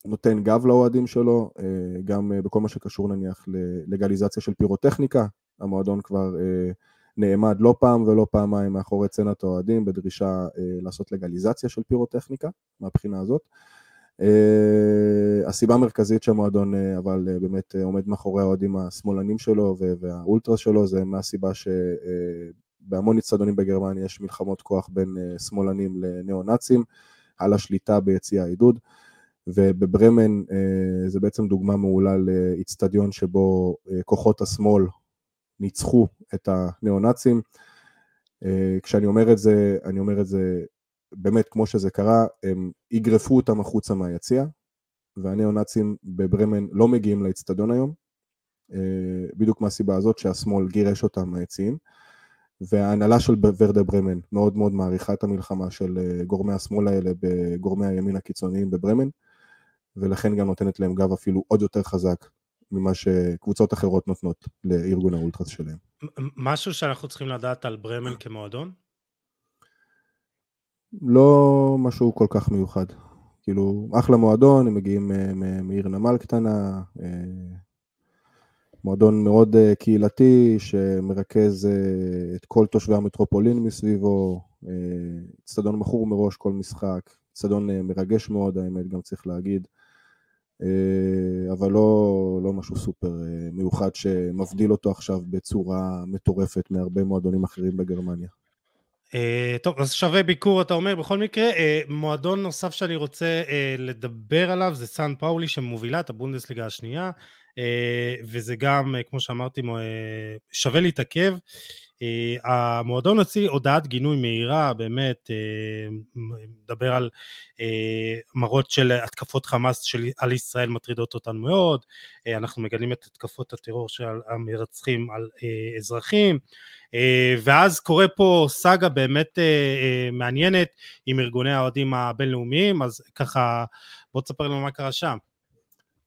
נותן גב לאוהדים שלו, אה, גם אה, בכל מה שקשור נניח ללגליזציה של פירוטכניקה, המועדון כבר אה, נעמד לא פעם ולא פעמיים מאחורי צנת האוהדים בדרישה אה, לעשות לגליזציה של פירוטכניקה, מהבחינה הזאת. Uh, הסיבה המרכזית שהמועדון uh, אבל uh, באמת עומד מאחורי האוהדים השמאלנים שלו והאולטרה שלו זה מהסיבה שבהמון אצטדיונים בגרמניה יש מלחמות כוח בין שמאלנים לניאו-נאצים על השליטה ביציע העידוד ובברמן זה בעצם דוגמה מעולה לאצטדיון שבו כוחות השמאל ניצחו את הניאו-נאצים. כשאני אומר את זה, אני אומר את זה באמת, כמו שזה קרה, הם יגרפו אותם החוצה מהיציע, והניאו-נאצים בברמן לא מגיעים לאצטדיון היום, אה, בדיוק מהסיבה הזאת שהשמאל גירש אותם מהיציעים, וההנהלה של ורדה ברמן מאוד מאוד מעריכה את המלחמה של אה, גורמי השמאל האלה בגורמי הימין הקיצוניים בברמן, ולכן גם נותנת להם גב אפילו עוד יותר חזק ממה שקבוצות אחרות נותנות לארגון האולטרס שלהם. משהו שאנחנו צריכים לדעת על ברמן כמועדון? לא משהו כל כך מיוחד. כאילו, אחלה מועדון, הם מגיעים אה, מעיר נמל קטנה, אה, מועדון מאוד אה, קהילתי שמרכז את כל תושבי המטרופולין מסביבו, אצטדיון מכור מראש כל משחק, אצטדיון מרגש מאוד האמת, גם צריך להגיד, אבל לא, לא משהו סופר מיוחד שמבדיל אותו עכשיו בצורה מטורפת מהרבה מועדונים אחרים בגרמניה. Uh, טוב, אז שווה ביקור, אתה אומר. בכל מקרה, uh, מועדון נוסף שאני רוצה uh, לדבר עליו זה סאן פאולי שמובילה את הבונדסליגה השנייה, uh, וזה גם, uh, כמו שאמרתי, uh, שווה להתעכב. המועדון הוציא הודעת גינוי מהירה, באמת, מדבר על מראות של התקפות חמאס של, על ישראל מטרידות אותנו מאוד, אנחנו מגלים את התקפות הטרור של המרצחים על אזרחים, ואז קורה פה סאגה באמת מעניינת עם ארגוני האוהדים הבינלאומיים, אז ככה בוא תספר לנו מה קרה שם.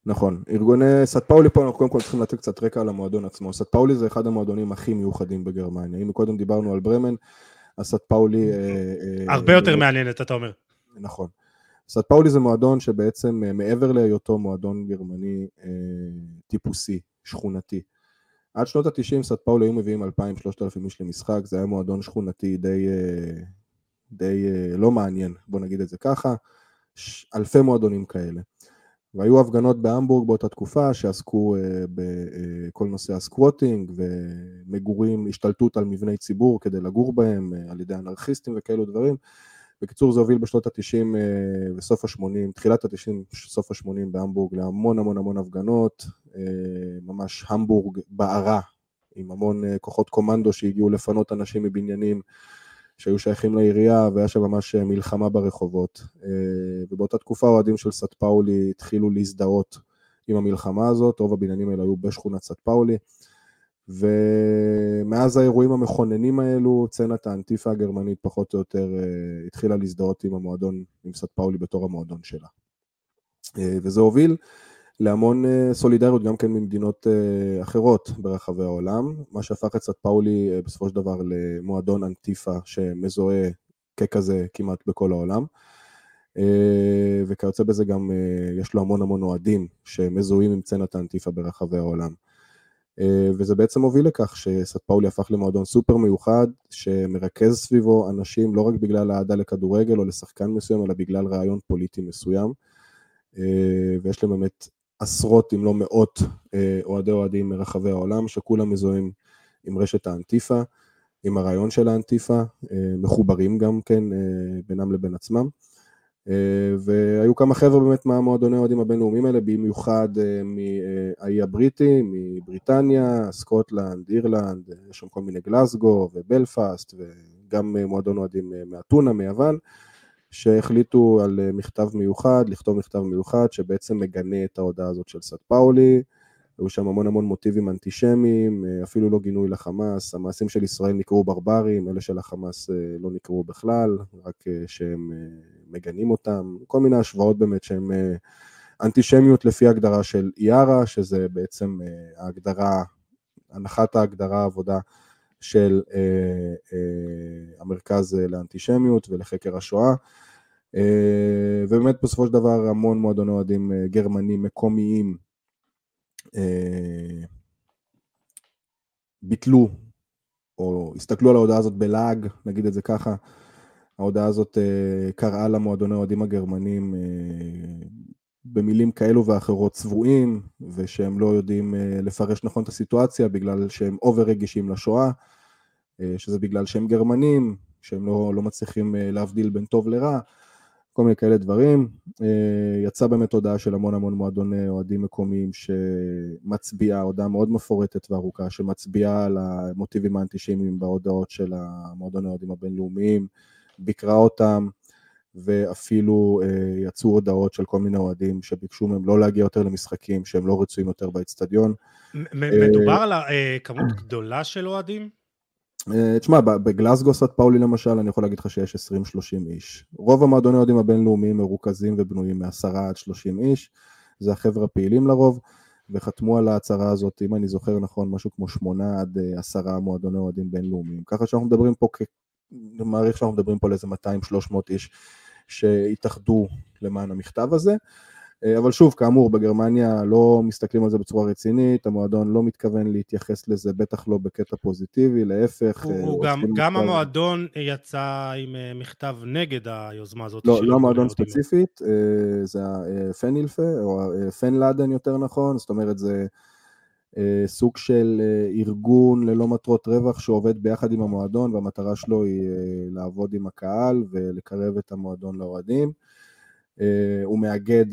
נכון, ארגוני סט פאולי פה אנחנו קודם כל צריכים לתת קצת רקע על המועדון עצמו, סט פאולי זה אחד המועדונים הכי מיוחדים בגרמניה, אם קודם דיברנו על ברמן, אז סט פאולי... אה, אה, הרבה יותר מעניינת אתה אומר. נכון, סט פאולי זה מועדון שבעצם אה, מעבר להיותו מועדון גרמני טיפוסי, שכונתי, עד שנות ה-90 סט פאולי היו מביאים 2,000-3,000 איש למשחק, זה היה מועדון שכונתי די, די לא מעניין, בוא נגיד את זה ככה, אלפי מועדונים כאלה. והיו הפגנות בהמבורג באותה תקופה שעסקו uh, בכל uh, נושא הסקווטינג ומגורים, השתלטות על מבני ציבור כדי לגור בהם uh, על ידי אנרכיסטים וכאלו דברים. בקיצור זה הוביל בשנות ה-90 uh, וסוף ה-80, תחילת ה-90, סוף ה-80 בהמבורג להמון המון המון הפגנות, ממש המבורג בערה עם המון כוחות קומנדו שהגיעו לפנות אנשים מבניינים. שהיו שייכים לעירייה, והיה שם ממש אה, מלחמה ברחובות. אה, ובאותה תקופה אוהדים של סט פאולי התחילו להזדהות עם המלחמה הזאת, רוב הבניינים האלה היו בשכונת סט פאולי. ומאז האירועים המכוננים האלו, צנת האנטיפה הגרמנית פחות או יותר אה, התחילה להזדהות עם המועדון, עם סט פאולי בתור המועדון שלה. וזה הוביל להמון אה, סולידריות גם כן ממדינות אה, אחרות ברחבי העולם, מה שהפך את סט פאולי אה, בסופו של דבר למועדון אנטיפה שמזוהה ככזה כמעט בכל העולם. וכיוצא בזה גם יש לו המון המון אוהדים שמזוהים עם צנת האנטיפה ברחבי העולם. וזה בעצם הוביל לכך שסט פאולי הפך למועדון סופר מיוחד, שמרכז סביבו אנשים לא רק בגלל אהדה לכדורגל או לשחקן מסוים, אלא בגלל רעיון פוליטי מסוים. ויש להם באמת עשרות אם לא מאות אה, אוהדי אוהדים מרחבי העולם, שכולם מזוהים עם רשת האנטיפה, עם הרעיון של האנטיפה, אה, מחוברים גם כן אה, בינם לבין עצמם. והיו כמה חבר'ה באמת מהמועדוני האוהדים הבינלאומיים האלה, במיוחד מהאי הבריטי, מבריטניה, סקוטלנד, אירלנד, יש שם כל מיני גלסגו ובלפאסט, וגם מועדון אוהדים מאתונה, מיוון. שהחליטו על אה, מכתב מיוחד, לכתוב מכתב מיוחד שבעצם מגנה את ההודעה הזאת של סנט פאולי. היו שם המון המון מוטיבים אנטישמיים, אה, אפילו לא גינוי לחמאס, המעשים של ישראל נקראו ברברים, אלה של החמאס אה, לא נקראו בכלל, רק שהם מגנים אותם, כל מיני השוואות באמת שהם אנטישמיות לפי הגדרה של איארה, שזה בעצם ההגדרה, הנחת ההגדרה העבודה של אה, אה, המרכז לאנטישמיות ולחקר השואה. אה, ובאמת בסופו של דבר המון מועדוני אוהדים אה, גרמנים מקומיים אה, ביטלו או הסתכלו על ההודעה הזאת בלעג, נגיד את זה ככה. ההודעה הזאת אה, קראה למועדוני האוהדים הגרמנים אה, במילים כאלו ואחרות צבועים, ושהם לא יודעים אה, לפרש נכון את הסיטואציה בגלל שהם אובר רגישים לשואה, אה, שזה בגלל שהם גרמנים, שהם לא, לא מצליחים אה, להבדיל בין טוב לרע, כל מיני כאלה דברים. יצא באמת הודעה של המון המון מועדוני אוהדים מקומיים שמצביעה, הודעה מאוד מפורטת וארוכה, שמצביעה על המוטיבים האנטישמיים בהודעות של המועדוני האוהדים הבינלאומיים, ביקרה אותם, ואפילו אה, יצאו הודעות של כל מיני אוהדים שביקשו מהם לא להגיע יותר למשחקים, שהם לא רצויים יותר באצטדיון. מדובר על אה, כמות גדולה של אוהדים? אה, תשמע, בגלסגו סט פאולי למשל, אני יכול להגיד לך שיש 20-30 איש. רוב המועדוני אוהדים הבינלאומיים מרוכזים ובנויים מ-10 עד 30 איש, זה החבר'ה הפעילים לרוב, וחתמו על ההצהרה הזאת, אם אני זוכר נכון, משהו כמו 8 עד 10 מועדוני אוהדים בינלאומיים. ככה שאנחנו מדברים פה, אני מעריך שאנחנו מדברים פה על איזה 200-300 איש שהתאחדו למען המכתב הזה. אה, אבל שוב, כאמור, בגרמניה לא מסתכלים על זה בצורה רצינית, המועדון לא מתכוון להתייחס לזה, בטח לא בקטע פוזיטיבי, להפך. הוא, הוא גם, גם המועדון יצא עם אה, מכתב נגד היוזמה הזאת. לא, לא המועדון ספציפית, אה, זה הפנילפה, או פנלאדן יותר נכון, זאת אומרת זה סוג של ארגון ללא מטרות רווח שעובד ביחד עם המועדון, והמטרה שלו היא לעבוד עם הקהל ולקרב את המועדון לאוהדים. הוא מאגד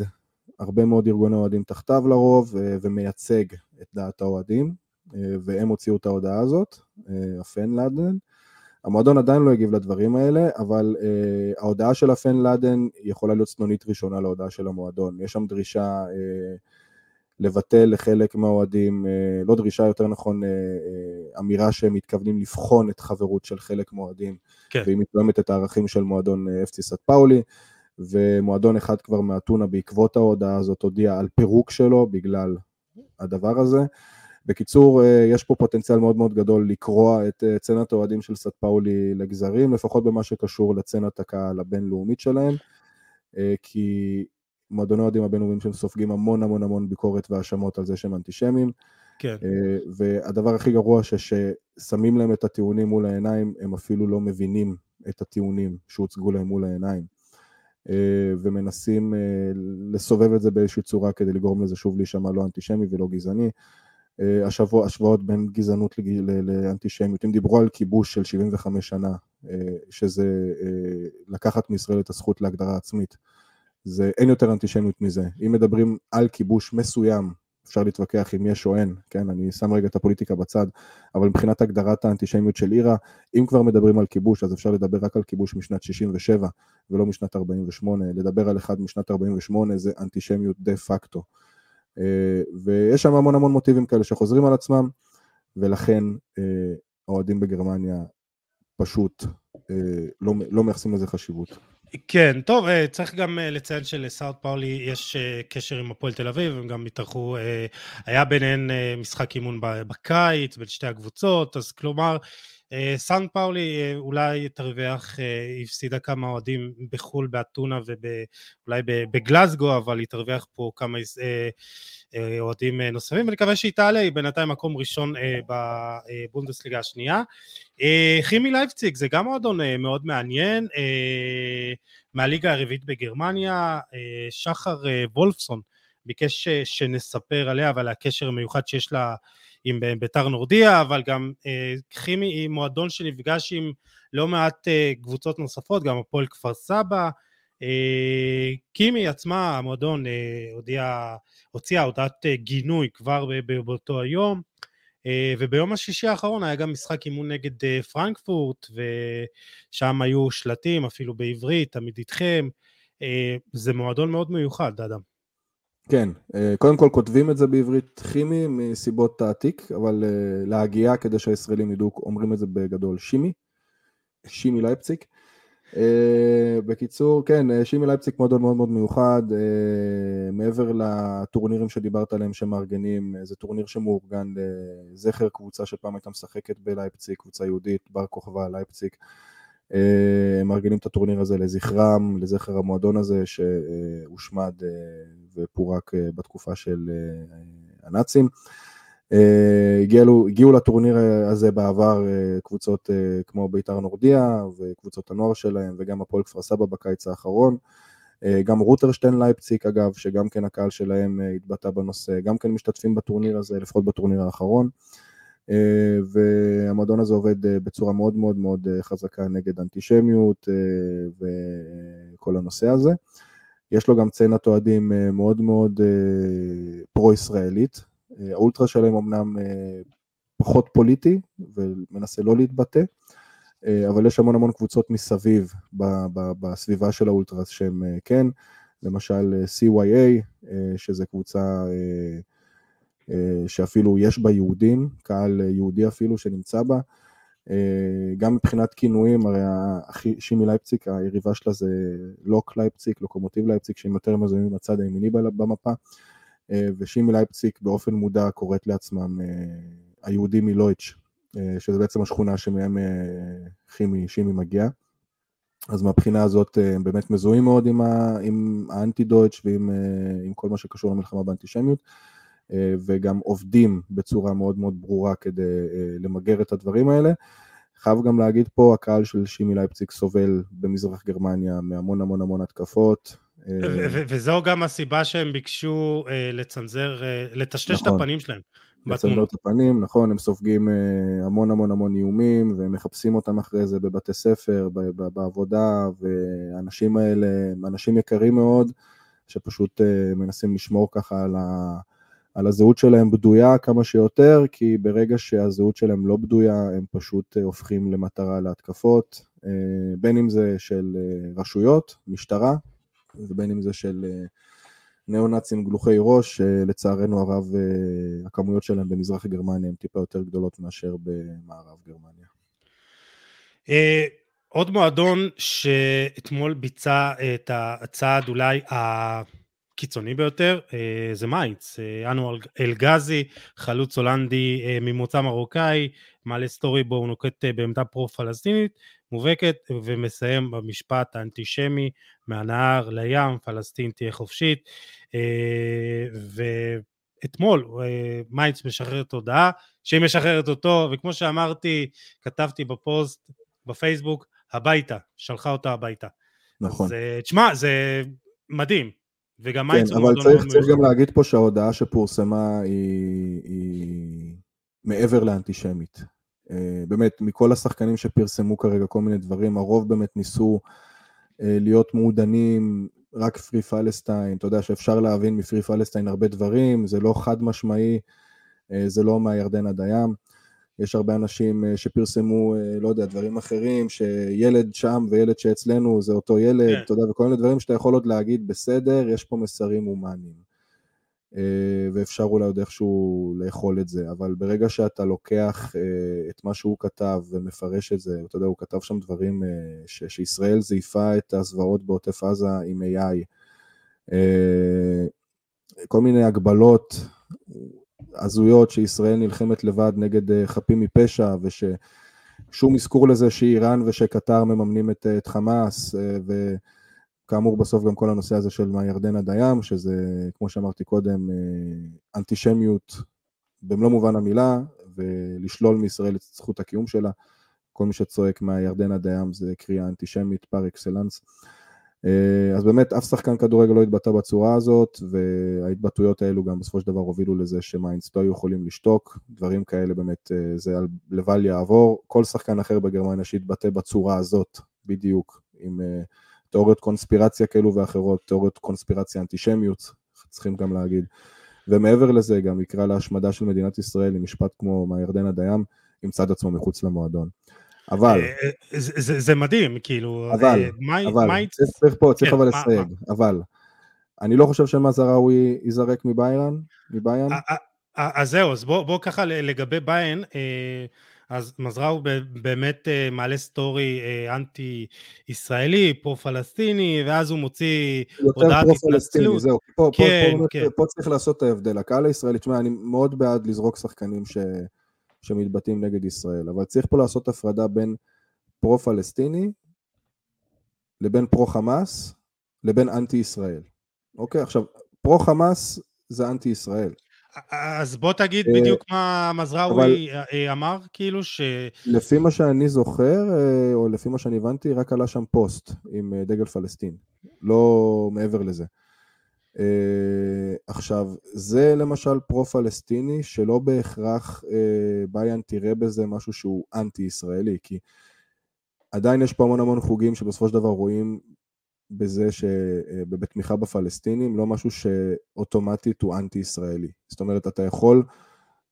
הרבה מאוד ארגוני אוהדים תחתיו לרוב, אה, ומייצג את דעת האוהדים. והם הוציאו את ההודעה הזאת, הפן לאדן. המועדון עדיין לא הגיב לדברים האלה, אבל ההודעה של הפן לאדן יכולה להיות צנונית ראשונה להודעה של המועדון. יש שם דרישה לבטל לחלק מהאוהדים, uh, לא דרישה, יותר נכון, uh, uh, אמירה שהם מתכוונים לבחון את חברות של חלק מהאוהדים, כן. והיא מתלמת את הערכים של מועדון אפצי סט פאולי, ומועדון אחד כבר מאתונה בעקבות ההודעה הזאת הודיע על פירוק שלו בגלל הדבר הזה. בקיצור, אה, יש פה פוטנציאל מאוד מאוד גדול לקרוע את אה, צנת האוהדים של סט פאולי לגזרים, לפחות במה שקשור לצנת הקהל הבינלאומית שלהם, אה, כי מועדוני האוהדים הבינלאומיים שהם סופגים המון המון המון ביקורת והאשמות על זה שהם אנטישמים. כן. והדבר הכי גרוע ששמים להם את הטיעונים מול העיניים, הם אפילו לא מבינים את הטיעונים שהוצגו להם מול העיניים. ומנסים לסובב את זה באיזושהי צורה כדי לגרום לזה שוב להישמע לא אנטישמי ולא גזעני. אה, השבוע, השוואות בין גזענות לאנטישמיות, הם דיברו על כיבוש של 75 שנה, אה, שזה אה, לקחת מישראל את הזכות להגדרה עצמית. זה, אין יותר אנטישמיות מזה. אם מדברים על כיבוש מסוים, אפשר להתווכח אם יש או אין, כן, אני שם רגע את הפוליטיקה בצד, אבל מבחינת הגדרת האנטישמיות של אירה, אם כבר מדברים על כיבוש, אז אפשר לדבר רק על כיבוש משנת 67 ולא משנת 48. לדבר על אחד משנת 48 זה אנטישמיות דה פקטו. אה, ויש שם המון המון מוטיבים כאלה שחוזרים על עצמם, ולכן אה, האוהדים בגרמניה פשוט אה, לא, לא מייחסים לזה חשיבות. כן, טוב, צריך גם לציין שלסאוט פאולי יש קשר עם הפועל תל אביב, הם גם התארחו, היה ביניהן משחק אימון בקיץ בין שתי הקבוצות, אז כלומר, סאן פאולי אולי תרוויח, היא הפסידה כמה אוהדים בחו"ל, באתונה ואולי בגלזגו, אבל היא תרוויח פה כמה אוהדים נוספים, ואני מקווה שהיא תעלה, היא בינתיים מקום ראשון בבונדסליגה השנייה. חימי לייפציג זה גם מועדון מאוד מעניין, מהליגה הרביעית בגרמניה, שחר וולפסון ביקש שנספר עליה ועל הקשר המיוחד שיש לה עם ביתר נורדיה, אבל גם אה, כימי היא מועדון שנפגש עם לא מעט אה, קבוצות נוספות, גם הפועל כפר סבא. אה, קימי עצמה, המועדון, הודיע, הוציאה הודעת גינוי כבר באותו היום. וביום השישי האחרון היה גם משחק אימון נגד פרנקפורט, ושם היו שלטים, אפילו בעברית, תמיד איתכם. זה מועדון מאוד מיוחד, אדם. כן, אה, קודם כל כותבים את זה בעברית חימי מסיבות תעתיק, אבל אה, להגייה כדי שהישראלים ידעו, אומרים את זה בגדול שימי, שימי לייפציק. אה, בקיצור, כן, שימי לייפציק מודל מאוד מאוד מיוחד, מעבר לטורנירים שדיברת עליהם שמארגנים, זה טורניר שמאורגן לזכר קבוצה שפעם הייתה משחקת בלייפציק, קבוצה יהודית, בר כוכבא לייפציק. הם מארגנים את הטורניר הזה לזכרם, לזכר המועדון הזה שהושמד ופורק אה, בתקופה של אה, הנאצים. אה, הגיעו, הגיעו לטורניר הזה בעבר קבוצות כמו בית"ר נורדיה וקבוצות הנוער שלהם וגם הפועל כפר סבא בקיץ האחרון. גם רוטרשטיין לייפציק אגב, שגם כן הקהל שלהם התבטא בנושא, גם כן משתתפים בטורניר הזה, לפחות בטורניר האחרון. והמועדון הזה עובד בצורה מאוד מאוד מאוד חזקה נגד אנטישמיות וכל הנושא הזה. יש לו גם צנת אוהדים אה, מאוד מאוד אה, פרו-ישראלית. אה, האולטרה שלהם אמנם פחות פוליטי ומנסה לא להתבטא, אבל יש המון המון קבוצות מסביב בסביבה של האולטרס שהם כן, למשל CYA, שזה קבוצה שאפילו יש בה יהודים, קהל יהודי אפילו שנמצא בה, גם מבחינת כינויים, הרי שימי לייפציק, היריבה שלה זה לוק לייפציק, לוקומוטיב לייפציק, שהם יותר מזוהים בצד הימיני במפה, אה, ושימי לייפציק באופן מודע קוראת לעצמם אה, היהודים מלויץ', שזה בעצם השכונה שמהם חימי, שימי מגיע. אז מהבחינה הזאת הם באמת מזוהים מאוד עם, עם האנטי דויטש ועם עם כל מה שקשור למלחמה באנטישמיות. אה, וגם עובדים בצורה מאוד מאוד ברורה כדי אה, למגר את הדברים האלה. חייב גם להגיד פה, הקהל של שימי לייפציג סובל במזרח גרמניה מהמון המון המון התקפות. אה, וזו גם הסיבה שהם ביקשו לצנזר, לטשטש נכון. את הפנים שלהם. לצנזר את הפנים, נכון, הם סופגים המון המון המון איומים, והם מחפשים אותם אחרי זה בבתי ספר, בעבודה, והאנשים האלה הם אנשים יקרים מאוד, שפשוט מנסים לשמור ככה על ה... על הזהות שלהם בדויה כמה שיותר, כי ברגע שהזהות שלהם לא בדויה, הם פשוט הופכים למטרה להתקפות, בין אם זה של רשויות, משטרה, ובין אם זה של ניאו-נאצים גלוחי ראש, לצערנו הרב הכמויות שלהם במזרח גרמניה הן טיפה יותר גדולות מאשר במערב גרמניה. עוד מועדון שאתמול ביצע את הצעד אולי הקיצוני ביותר זה מיינץ, אנואר אלגזי, חלוץ הולנדי ממוצא מרוקאי, מעלה סטורי בו הוא נוקט בעמדה פרו-פלסטינית מובהקת ומסיים במשפט האנטישמי מהנהר לים, פלסטין תהיה חופשית ואתמול מיינץ משחררת הודעה שהיא משחררת אותו וכמו שאמרתי כתבתי בפוסט בפייסבוק הביתה, שלחה אותה הביתה. נכון. אז תשמע, זה מדהים. וגם כן, אבל צריך, צריך גם להגיד פה שההודעה שפורסמה היא, היא מעבר לאנטישמית. באמת, מכל השחקנים שפרסמו כרגע כל מיני דברים, הרוב באמת ניסו להיות מעודנים, רק פרי פלסטיין, אתה יודע שאפשר להבין מפרי פלסטיין הרבה דברים, זה לא חד משמעי, זה לא מהירדן עד הים. יש הרבה אנשים שפרסמו, לא יודע, דברים אחרים, שילד שם וילד שאצלנו זה אותו ילד, כן. אתה יודע, וכל מיני דברים שאתה יכול עוד להגיד, בסדר, יש פה מסרים הומניים. ואפשר אולי עוד איכשהו לאכול את זה, אבל ברגע שאתה לוקח את מה שהוא כתב ומפרש את זה, אתה יודע, הוא כתב שם דברים ש- שישראל זייפה את הזוועות בעוטף עזה עם AI, כל מיני הגבלות, הזויות שישראל נלחמת לבד נגד חפים מפשע וששום אזכור לזה שאיראן ושקטר מממנים את, את חמאס וכאמור בסוף גם כל הנושא הזה של מהירדן עד הים שזה כמו שאמרתי קודם אנטישמיות במלוא מובן המילה ולשלול מישראל את זכות הקיום שלה. כל מי שצועק מהירדן עד הים זה קריאה אנטישמית פר אקסלנס אז באמת אף שחקן כדורגל לא התבטא בצורה הזאת וההתבטאויות האלו גם בסופו של דבר הובילו לזה שמיינץ לא היו יכולים לשתוק, דברים כאלה באמת זה לבל יעבור, כל שחקן אחר בגרמניה שהתבטא בצורה הזאת בדיוק עם תיאוריות קונספירציה כאלו ואחרות, תיאוריות קונספירציה אנטישמיות צריכים גם להגיד. ומעבר לזה גם יקרא להשמדה של מדינת ישראל עם משפט כמו מהירדן עד הים ימצא את עצמו מחוץ למועדון אבל... זה, זה מדהים, כאילו... אבל, מי, אבל, מי... צריך פה, צריך כן, אבל לסייג, אבל, אני לא חושב שמזראוי ייזרק מביירן, מביירן. אז זהו, אז בוא, בוא ככה לגבי ביין, אז מזראוי באמת מעלה סטורי אנטי ישראלי, פרו-פלסטיני, ואז הוא מוציא הודעת התנצלות. זהו, פה, כן, פה, כן. פה צריך לעשות את ההבדל. הקהל הישראלי, תשמע, אני מאוד בעד לזרוק שחקנים ש... שמתבטאים נגד ישראל, אבל צריך פה לעשות הפרדה בין פרו-פלסטיני לבין פרו-חמאס לבין אנטי-ישראל. אוקיי, עכשיו, פרו-חמאס זה אנטי-ישראל. אז בוא תגיד בדיוק מה מזראוי אמר, כאילו ש... לפי מה שאני זוכר, או לפי מה שאני הבנתי, רק עלה שם פוסט עם דגל פלסטין, לא מעבר לזה. Uh, עכשיו, זה למשל פרו-פלסטיני שלא בהכרח uh, ביאן תראה בזה משהו שהוא אנטי-ישראלי, כי עדיין יש פה המון המון חוגים שבסופו של דבר רואים בזה שבתמיכה uh, בפלסטינים, לא משהו שאוטומטית הוא אנטי-ישראלי. זאת אומרת, אתה יכול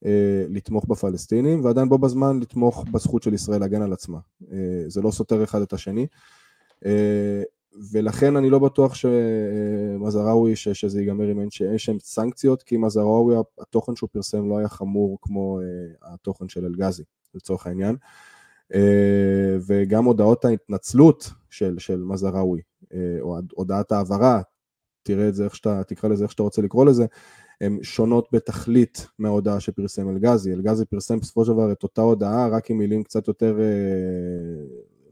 uh, לתמוך בפלסטינים ועדיין בו בזמן לתמוך בזכות של ישראל להגן על עצמה. Uh, זה לא סותר אחד את השני. Uh, ולכן אני לא בטוח שמזראוי, שזה ייגמר עם אין שם סנקציות, כי מזראוי, התוכן שהוא פרסם לא היה חמור כמו uh, התוכן של אלגזי, לצורך העניין. Uh, וגם הודעות ההתנצלות של, של מזראוי, uh, או הודעת העברה, תראה את זה איך שאתה, תקרא לזה איך שאתה רוצה לקרוא לזה, הן שונות בתכלית מההודעה שפרסם אלגזי. אלגזי פרסם בסופו של דבר את אותה הודעה, רק עם מילים קצת יותר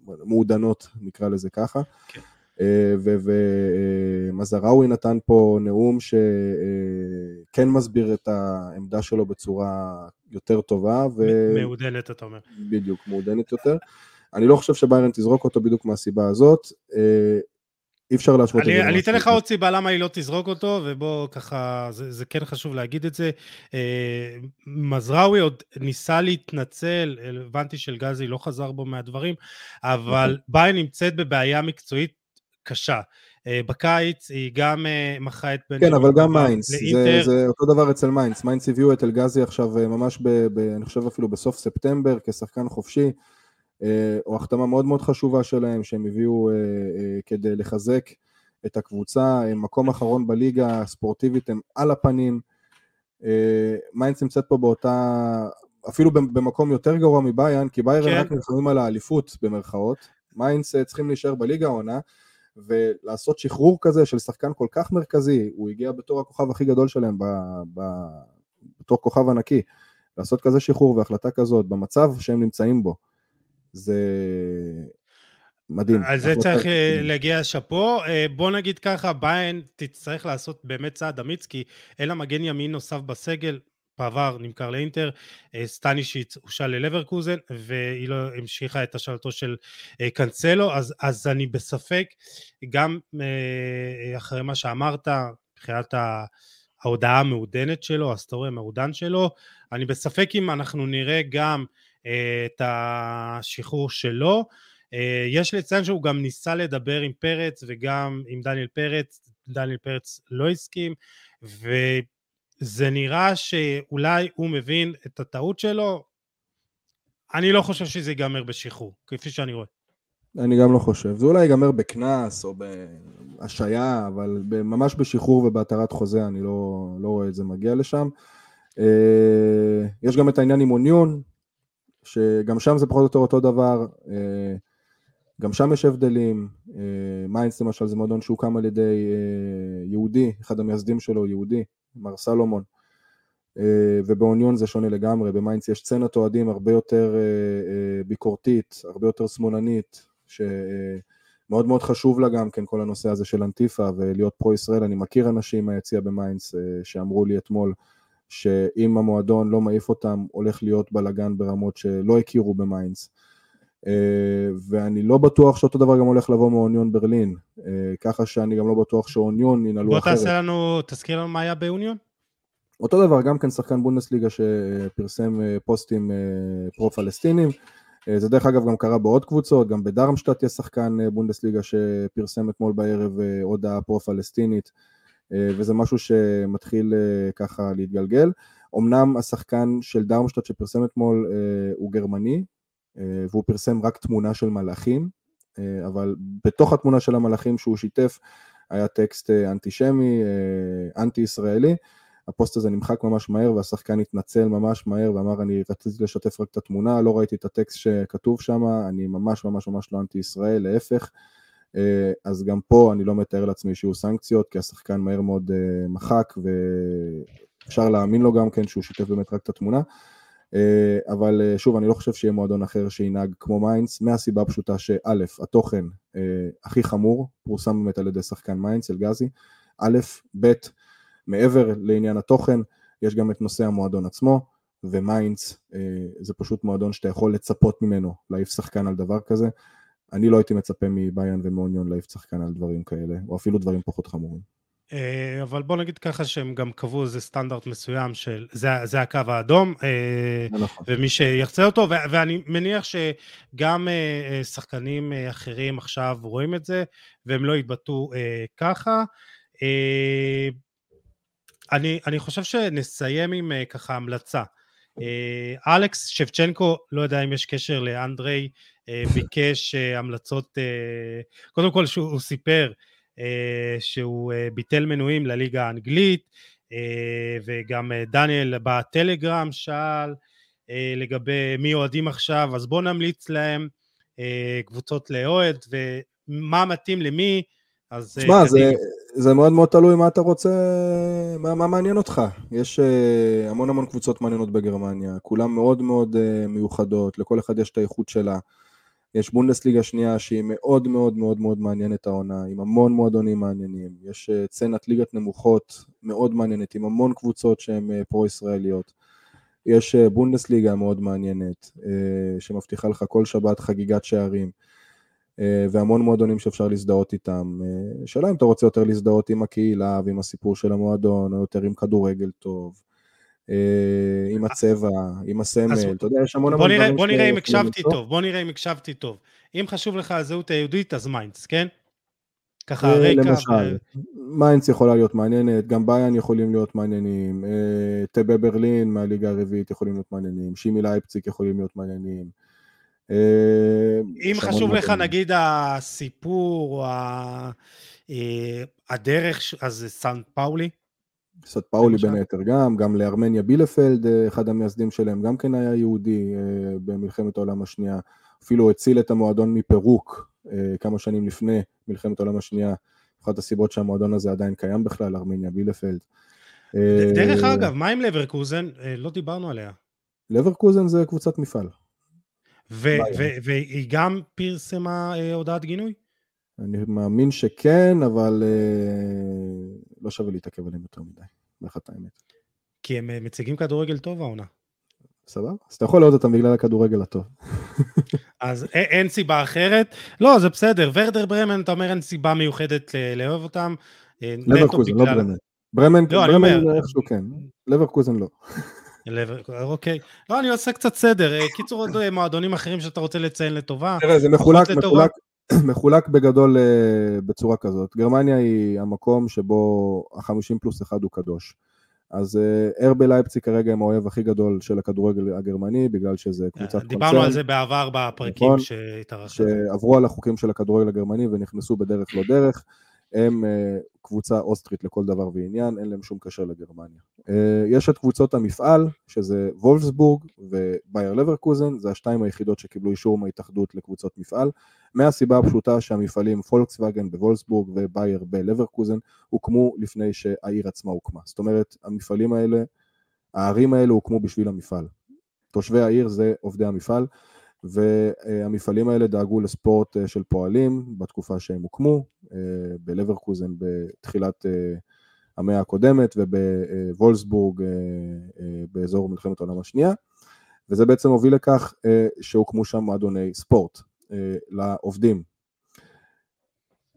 מעודנות, נקרא לזה ככה. כן. ומזראוי נתן פה נאום שכן מסביר את העמדה שלו בצורה יותר טובה. ו... מעודנת, אתה אומר. בדיוק, מעודנת יותר. אני לא חושב שביירן תזרוק אותו בדיוק מהסיבה הזאת. אי אפשר להשוות את זה. אני אתן לך עוד סיבה למה היא לא תזרוק אותו, ובוא ככה, זה, זה כן חשוב להגיד את זה. מזראוי עוד ניסה להתנצל, הבנתי שאלגזי לא חזר בו מהדברים, אבל נכון. ביירן נמצאת בבעיה מקצועית קשה. בקיץ היא גם מכרה את בן כן, אבל גם מיינס, זה, זה אותו דבר אצל מיינץ, מיינץ הביאו את אלגזי עכשיו ממש, ב, ב, אני חושב אפילו בסוף ספטמבר כשחקן חופשי, או החתמה מאוד מאוד חשובה שלהם שהם הביאו כדי לחזק את הקבוצה, הם מקום אחרון בליגה הספורטיבית, הם על הפנים, מיינץ נמצאת פה באותה, אפילו במקום יותר גרוע מביירן, כי ביירן כן. רק נלחמים על האליפות במרכאות, מיינץ אה, צריכים להישאר בליגה העונה, ולעשות שחרור כזה של שחקן כל כך מרכזי, הוא הגיע בתור הכוכב הכי גדול שלהם, ב, ב, בתור כוכב ענקי, לעשות כזה שחרור והחלטה כזאת במצב שהם נמצאים בו, זה מדהים. על זה צריך אה, להגיע שאפו. אה, בוא נגיד ככה, ביין תצטרך לעשות באמת צעד אמיץ, כי אין לה מגן ימין נוסף בסגל, בעבר נמכר לאינטר, אה, סטנישיץ הושל ללברקוזן והיא לא המשיכה את השאלתו של קאנסלו, אז, אז אני בספק, גם אחרי מה שאמרת, מבחינת ההודעה המעודנת שלו, הסטורי המעודן שלו, אני בספק אם אנחנו נראה גם את השחרור שלו, אה, יש לציין שהוא גם ניסה לדבר עם פרץ וגם עם דניאל פרץ, דניאל פרץ לא הסכים, וזה נראה שאולי הוא מבין את הטעות שלו. אני לא חושב שזה ייגמר בשחרור, כפי שאני רואה. אני גם לא חושב. זה אולי ייגמר בקנס או בהשעיה, אבל ממש בשחרור ובהתרת חוזה אני לא, לא רואה את זה מגיע לשם. אה, יש גם את העניין עם אוניון, שגם שם זה פחות או יותר אותו דבר. אה, גם שם יש הבדלים, מיינץ למשל זה מועדון שהוקם על ידי אה, יהודי, אחד המייסדים שלו יהודי, מר סלומון, אה, ובאוניון זה שונה לגמרי, במיינץ יש סצנת אוהדים הרבה יותר ביקורתית, הרבה יותר שמאלנית, שמאוד מאוד חשוב לה גם כן כל הנושא הזה של אנטיפה ולהיות פרו-ישראל, אני מכיר אנשים מהיציע במיינץ שאמרו לי אתמול שאם המועדון לא מעיף אותם, הולך להיות בלאגן ברמות שלא הכירו במיינץ. אה, ואני לא בטוח שאותו דבר גם הולך לבוא מאוניון ברלין, אה, ככה שאני גם לא בטוח שאוניון ינהלו אחרת. בוא תעשה לנו, תזכיר לנו מה היה באוניון. אותו דבר, גם כן שחקן בונדסליגה שפרסם אה, פוסטים פרו-פלסטינים. זה דרך אגב גם קרה בעוד קבוצות, גם בדרמשטט יש שחקן בונדסליגה שפרסם אתמול בערב הודעה פרו-פלסטינית, וזה משהו שמתחיל ככה להתגלגל. אמנם השחקן של דרמשטט שפרסם אתמול הוא גרמני, והוא פרסם רק תמונה של מלאכים, אה, אבל בתוך התמונה של המלאכים שהוא שיתף היה טקסט אה, אנטישמי, אנטי ישראלי, הפוסט הזה נמחק ממש מהר והשחקן התנצל ממש מהר ואמר אני רציתי לשתף רק את התמונה, לא ראיתי את הטקסט שכתוב שם, אני ממש ממש ממש לא אנטי ישראל, להפך. אז גם פה אני לא מתאר לעצמי שיהיו סנקציות, כי השחקן מהר מאוד מחק ואפשר להאמין לו גם כן שהוא שיתף באמת רק את התמונה. אה, אבל אה, שוב, אני לא חושב שיהיה מועדון אחר שינהג כמו מיינץ, מהסיבה הפשוטה שא', התוכן אה, הכי חמור, פורסם באמת על ידי שחקן מיינץ, אל גאזי, א', ב', מעבר לעניין התוכן, יש גם את נושא המועדון עצמו, ומיינץ זה פשוט מועדון שאתה יכול לצפות ממנו להעיף שחקן על דבר כזה. אני לא הייתי מצפה מביין ומאוניון להעיף שחקן על דברים כאלה, או אפילו דברים פחות חמורים. אה, אבל בוא נגיד ככה שהם גם קבעו איזה סטנדרט מסוים של זה, זה הקו האדום, אה, נכון. ומי שיחצה אותו, ואני מניח שגם אה, שחקנים אחרים עכשיו רואים את זה, והם לא יתבטאו ככה. אני, אני חושב שנסיים עם ככה המלצה. אלכס שבצ'נקו, לא יודע אם יש קשר לאנדרי, ביקש המלצות, קודם כל שהוא סיפר שהוא אה, ביטל מנויים לליגה האנגלית, אה, וגם דניאל בטלגרם שאל לגבי מי אוהדים עכשיו, אז בואו נמליץ להם קבוצות לאוהד, ומה מתאים למי, אז... תשמע, זה, זה מאוד מאוד תלוי מה אתה רוצה, מה, מה מעניין אותך. יש המון המון קבוצות מעניינות בגרמניה, כולן מאוד מאוד מיוחדות, לכל אחד יש את האיכות שלה. יש בונדסליגה שנייה שהיא מאוד מאוד מאוד מאוד מעניינת העונה, עם המון מועדונים מעניינים, יש אה, צנת ליגת נמוכות מאוד מעניינת, עם המון קבוצות שהן אה, פרו-ישראליות. יש אה, בונדסליגה מאוד מעניינת, שמבטיחה לך כל שבת חגיגת שערים, והמון מועדונים שאפשר להזדהות איתם. שאלה אם אתה רוצה יותר להזדהות עם הקהילה ועם הסיפור של המועדון, או יותר עם כדורגל טוב. אה, עם הצבע, עם הסמל, אתה יודע, יש המון המון דברים בוא נראה אם הקשבתי טוב, בוא נראה אם הקשבתי טוב. אם חשוב לך הזהות היהודית, אז מיינץ, כן? ככה הרקע. למשל, מיינץ יכולה להיות מעניינת, גם באיירן יכולים להיות מעניינים, טבה ברלין מהליגה הרביעית יכולים להיות מעניינים, כימי לייפציג יכולים להיות מעניינים. אם חשוב לך נגיד הסיפור או הדרך, אז סן פאולי? סן פאולי בין היתר גם, גם לארמניה בילפלד, אחד המייסדים שלהם גם כן היה יהודי במלחמת העולם השנייה, אפילו הציל את המועדון מפירוק כמה שנים לפני מלחמת העולם השנייה, אחת הסיבות שהמועדון הזה עדיין קיים בכלל, ארמניה בילפלד. דרך אגב, מה עם לברקוזן? לא דיברנו עליה. לברקוזן זה קבוצת מפעל. והיא גם פרסמה הודעת גינוי? אני מאמין שכן, אבל לא שווה להתעכב עליהם יותר מדי, באחת האמת. כי הם מציגים כדורגל טוב העונה. סבבה? אז אתה יכול לראות אותם בגלל הכדורגל הטוב. [LAUGHS] אז אין סיבה אחרת? לא, זה בסדר. ורדר ברמן, אתה אומר אין סיבה מיוחדת לאהוב אותם. לברקוזן, לא ברמן. ברמן, ברמן איכשהו כן. לברקוזן לא. אוקיי. לא, אני עושה קצת סדר. קיצור, עוד מועדונים אחרים שאתה רוצה לציין לטובה. תראה, זה מחולק, מחולק, [CLEARS THROAT] מחולק בגדול בצורה כזאת. גרמניה היא המקום שבו החמישים פלוס אחד הוא קדוש. אז ארבי לייפציג כרגע הם האויב הכי גדול של הכדורגל הגרמני, בגלל שזה קבוצת קונצרן. דיברנו על זה בעבר בפרקים נכון, שהתארחנו. שעברו על החוקים של הכדורגל הגרמני ונכנסו בדרך לא דרך. הם קבוצה אוסטרית לכל דבר ועניין, אין להם שום קשר לגרמניה. יש את קבוצות המפעל, שזה וולפסבורג ובייר לברקוזן, זה השתיים היחידות שקיבלו אישור מההתאחדות לקבוצות מפעל, מהסיבה הפשוטה שהמפעלים פולקסווגן בוולפסבורג ובייר בלברקוזן הוקמו לפני שהעיר עצמה הוקמה. זאת אומרת, המפעלים האלה, הערים האלה הוקמו בשביל המפעל. תושבי העיר זה עובדי המפעל, והמפעלים האלה דאגו לספורט של פועלים בתקופה שהם הוקמו, בלברקוזן בתחילת המאה הקודמת ובוולסבורג באזור מלחמת העולם השנייה, וזה בעצם הוביל לכך שהוקמו שם מועדוני ספורט לעובדים,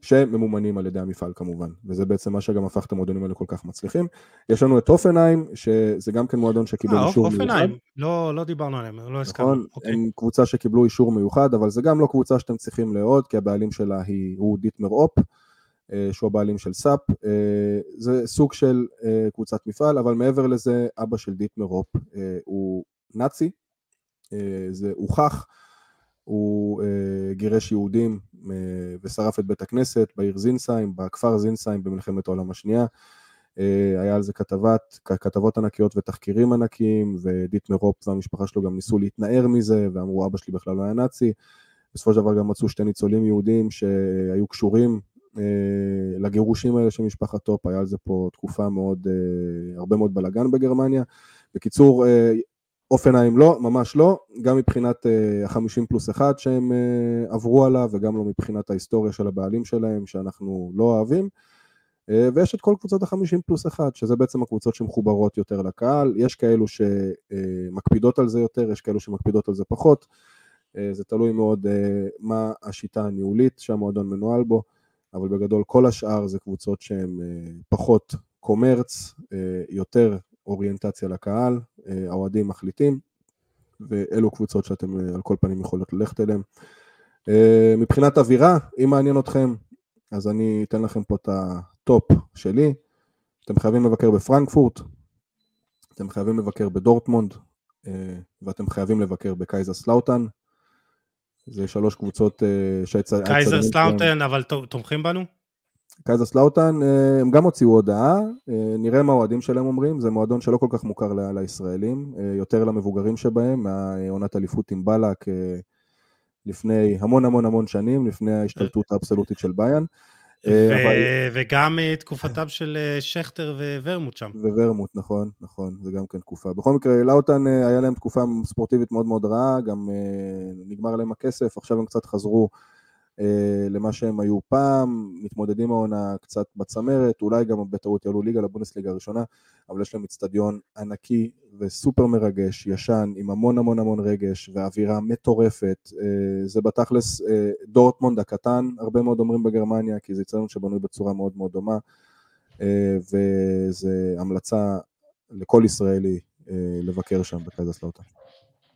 שממומנים על ידי המפעל כמובן, וזה בעצם מה שגם הפך את המועדונים האלה כל כך מצליחים. יש לנו את אופנהיים, שזה גם כן מועדון שקיבל 아, אישור. מיוחד. לא, לא דיברנו עליהם, לא הסכמנו. נכון, אוקיי. הם קבוצה שקיבלו אישור מיוחד, אבל זה גם לא קבוצה שאתם צריכים לאהוד, כי הבעלים שלה היא, הוא דיטמר אופ, שהוא הבעלים של SAP. זה סוג של קבוצת מפעל, אבל מעבר לזה, אבא של דיטמר הופ הוא נאצי, זה הוכח. הוא uh, גירש יהודים uh, ושרף את בית הכנסת בעיר זינסהיים, בכפר זינסהיים במלחמת העולם השנייה. Uh, היה על זה כתבת, כתבות ענקיות ותחקירים ענקיים, ודיטמר הופ והמשפחה שלו גם ניסו להתנער מזה, ואמרו אבא שלי בכלל לא היה נאצי. בסופו של דבר גם מצאו שתי ניצולים יהודים שהיו קשורים uh, לגירושים האלה של משפחת הופ, היה על זה פה תקופה מאוד, uh, הרבה מאוד בלאגן בגרמניה. בקיצור, uh, הופנהיים לא, ממש לא, גם מבחינת החמישים uh, פלוס אחד שהם uh, עברו עליו וגם לא מבחינת ההיסטוריה של הבעלים שלהם שאנחנו לא אוהבים. Uh, ויש את כל קבוצות החמישים פלוס אחד, שזה בעצם הקבוצות שמחוברות יותר לקהל, יש כאלו שמקפידות על זה יותר, יש כאלו שמקפידות על זה פחות, uh, זה תלוי מאוד uh, מה השיטה הניהולית שהמועדון מנוהל בו, אבל בגדול כל השאר זה קבוצות שהן uh, פחות Kommerz, uh, יותר אוריינטציה לקהל, האוהדים מחליטים, ואלו קבוצות שאתם על כל פנים יכולות ללכת אליהן. מבחינת אווירה, אם מעניין אתכם, אז אני אתן לכם פה את ה top שלי. אתם חייבים לבקר בפרנקפורט, אתם חייבים לבקר בדורטמונד, ואתם חייבים לבקר בקייזרסלאוטרן. זה שלוש קבוצות שהצ... קייזר סלאוטן, אבל תומכים בנו? קייזרסלאוטרן, הם גם הוציאו הודעה, נראה מה האוהדים שלהם אומרים, זה מועדון שלא כל כך מוכר לישראלים, יותר למבוגרים שבהם, מהעונת אליפות עם באלאק לפני המון המון המון שנים, לפני ההשתלטות האבסולוטית של באיירן. וגם תקופתם של שכטר וורמוט שם. וורמוט, נכון, נכון, זה גם כן תקופה. בכל מקרה, לאוטן היה להם תקופה ספורטיבית מאוד מאוד רעה, גם נגמר להם הכסף, עכשיו הם קצת חזרו. למה שהם היו פעם, מתמודדים העונה קצת בצמרת, אולי גם בטעות יעלו ליגה לבונדסליגה הראשונה, אבל יש להם אצטדיון ענקי וסופר מרגש, ישן, עם המון המון המון רגש ואווירה מטורפת. זה בתכלס דורטמונד הקטן, הרבה מאוד אומרים בגרמניה, כי זה אצטדיון שבנוי בצורה מאוד מאוד דומה, וזה המלצה לכל ישראלי לבקר שם בקייזרסלאוטרן.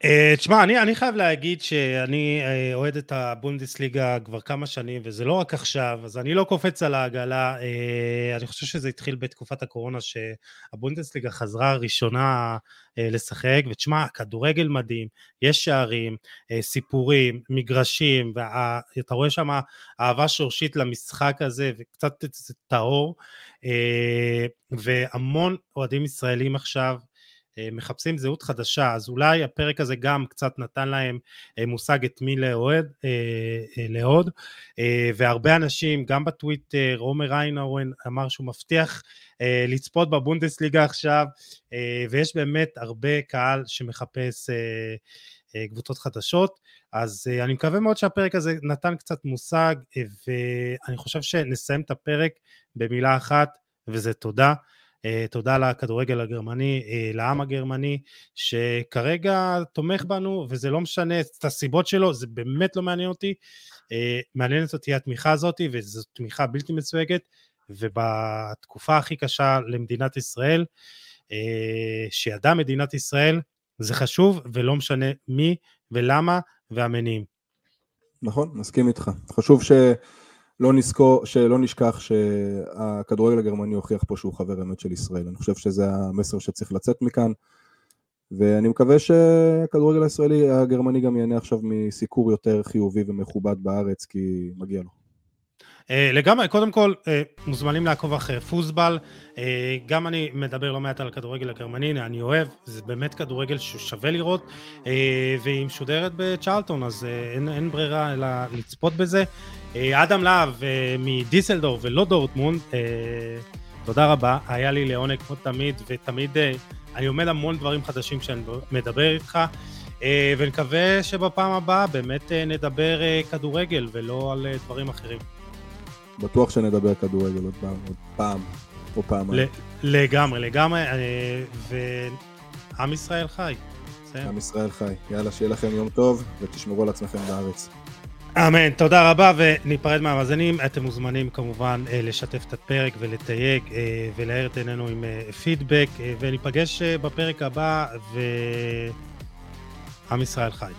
אה, תשמע, אני, אני חייב להגיד שאני אה, אוהד את הבונדסליגה כבר כמה שנים, וזה לא רק עכשיו, אז אני לא קופץ על העגלה. אה, אני חושב שזה התחיל בתקופת הקורונה, שהבונדסליגה חזרה ראשונה לשחק, ותשמע, כדורגל מדהים, יש שערים, סיפורים, מגרשים, ואתה רואה שם אהבה שורשית למשחק הזה, וקצת טהור, והמון אוהדים ישראלים עכשיו, מחפשים זהות חדשה, אז אולי הפרק הזה גם קצת נתן להם אה, מושג את מי לאוהד, אה, לאהוד, והרבה אנשים, גם בטוויטר, עומר איינהורן אמר שהוא מבטיח לצפות בבונדסליגה עכשיו, ויש באמת הרבה קהל שמחפש קבוצות חדשות, אז אני מקווה מאוד שהפרק הזה נתן קצת מושג, ואני חושב שנסיים את הפרק במילה אחת, וזה תודה. אה, תודה לכדורגל הגרמני, אה, לעם הגרמני, שכרגע תומך בנו, וזה לא משנה את הסיבות שלו, זה באמת לא מעניין אותי. אה, מעניינת אותי התמיכה הזאת, וזו תמיכה בלתי מסויגת, ובתקופה הכי קשה למדינת ישראל, שידעה מדינת ישראל, זה חשוב, ולא משנה מי ולמה והמניעים. נכון, מסכים איתך. חשוב ש... לא נזכור, שלא נשכח שהכדורגל הגרמני הוכיח פה שהוא חבר אמת של ישראל. אני חושב שזה המסר שצריך לצאת מכאן, ואני מקווה שהכדורגל הישראלי, הגרמני גם ייהנה עכשיו מסיקור יותר חיובי ומכובד בארץ, כי מגיע לו. אה, לגמרי, קודם כל, אה, מוזמנים לעקוב אחרי פוסבל. אה, גם אני מדבר לא מעט על הכדורגל הגרמני, אני אוהב, זה באמת כדורגל ששווה לראות, והיא משודרת בצ'רלטון, אז אין, אין ברירה אלא לצפות בזה. אדם להב מדיסלדור ולא דורטמונד, תודה רבה, היה לי לעונג כמו תמיד, ותמיד אני עומד המון דברים חדשים כשאני מדבר איתך. ונקווה שבפעם הבאה באמת נדבר כדורגל ולא על דברים אחרים. בטוח שנדבר כדורגל עוד פעם, עוד פעם, או פעמיים. לגמרי, לגמרי, אה, ועם ישראל חי. עם ישראל חי. יאללה, שיהיה לכם יום טוב, ותשמרו על עצמכם בארץ. אמן, תודה רבה, וניפרד מהמאזינים. אתם מוזמנים כמובן אה, לשתף את הפרק ולתייג אה, ולהאר את עינינו עם פידבק, וניפגש בפרק הבא, ועם ישראל חי.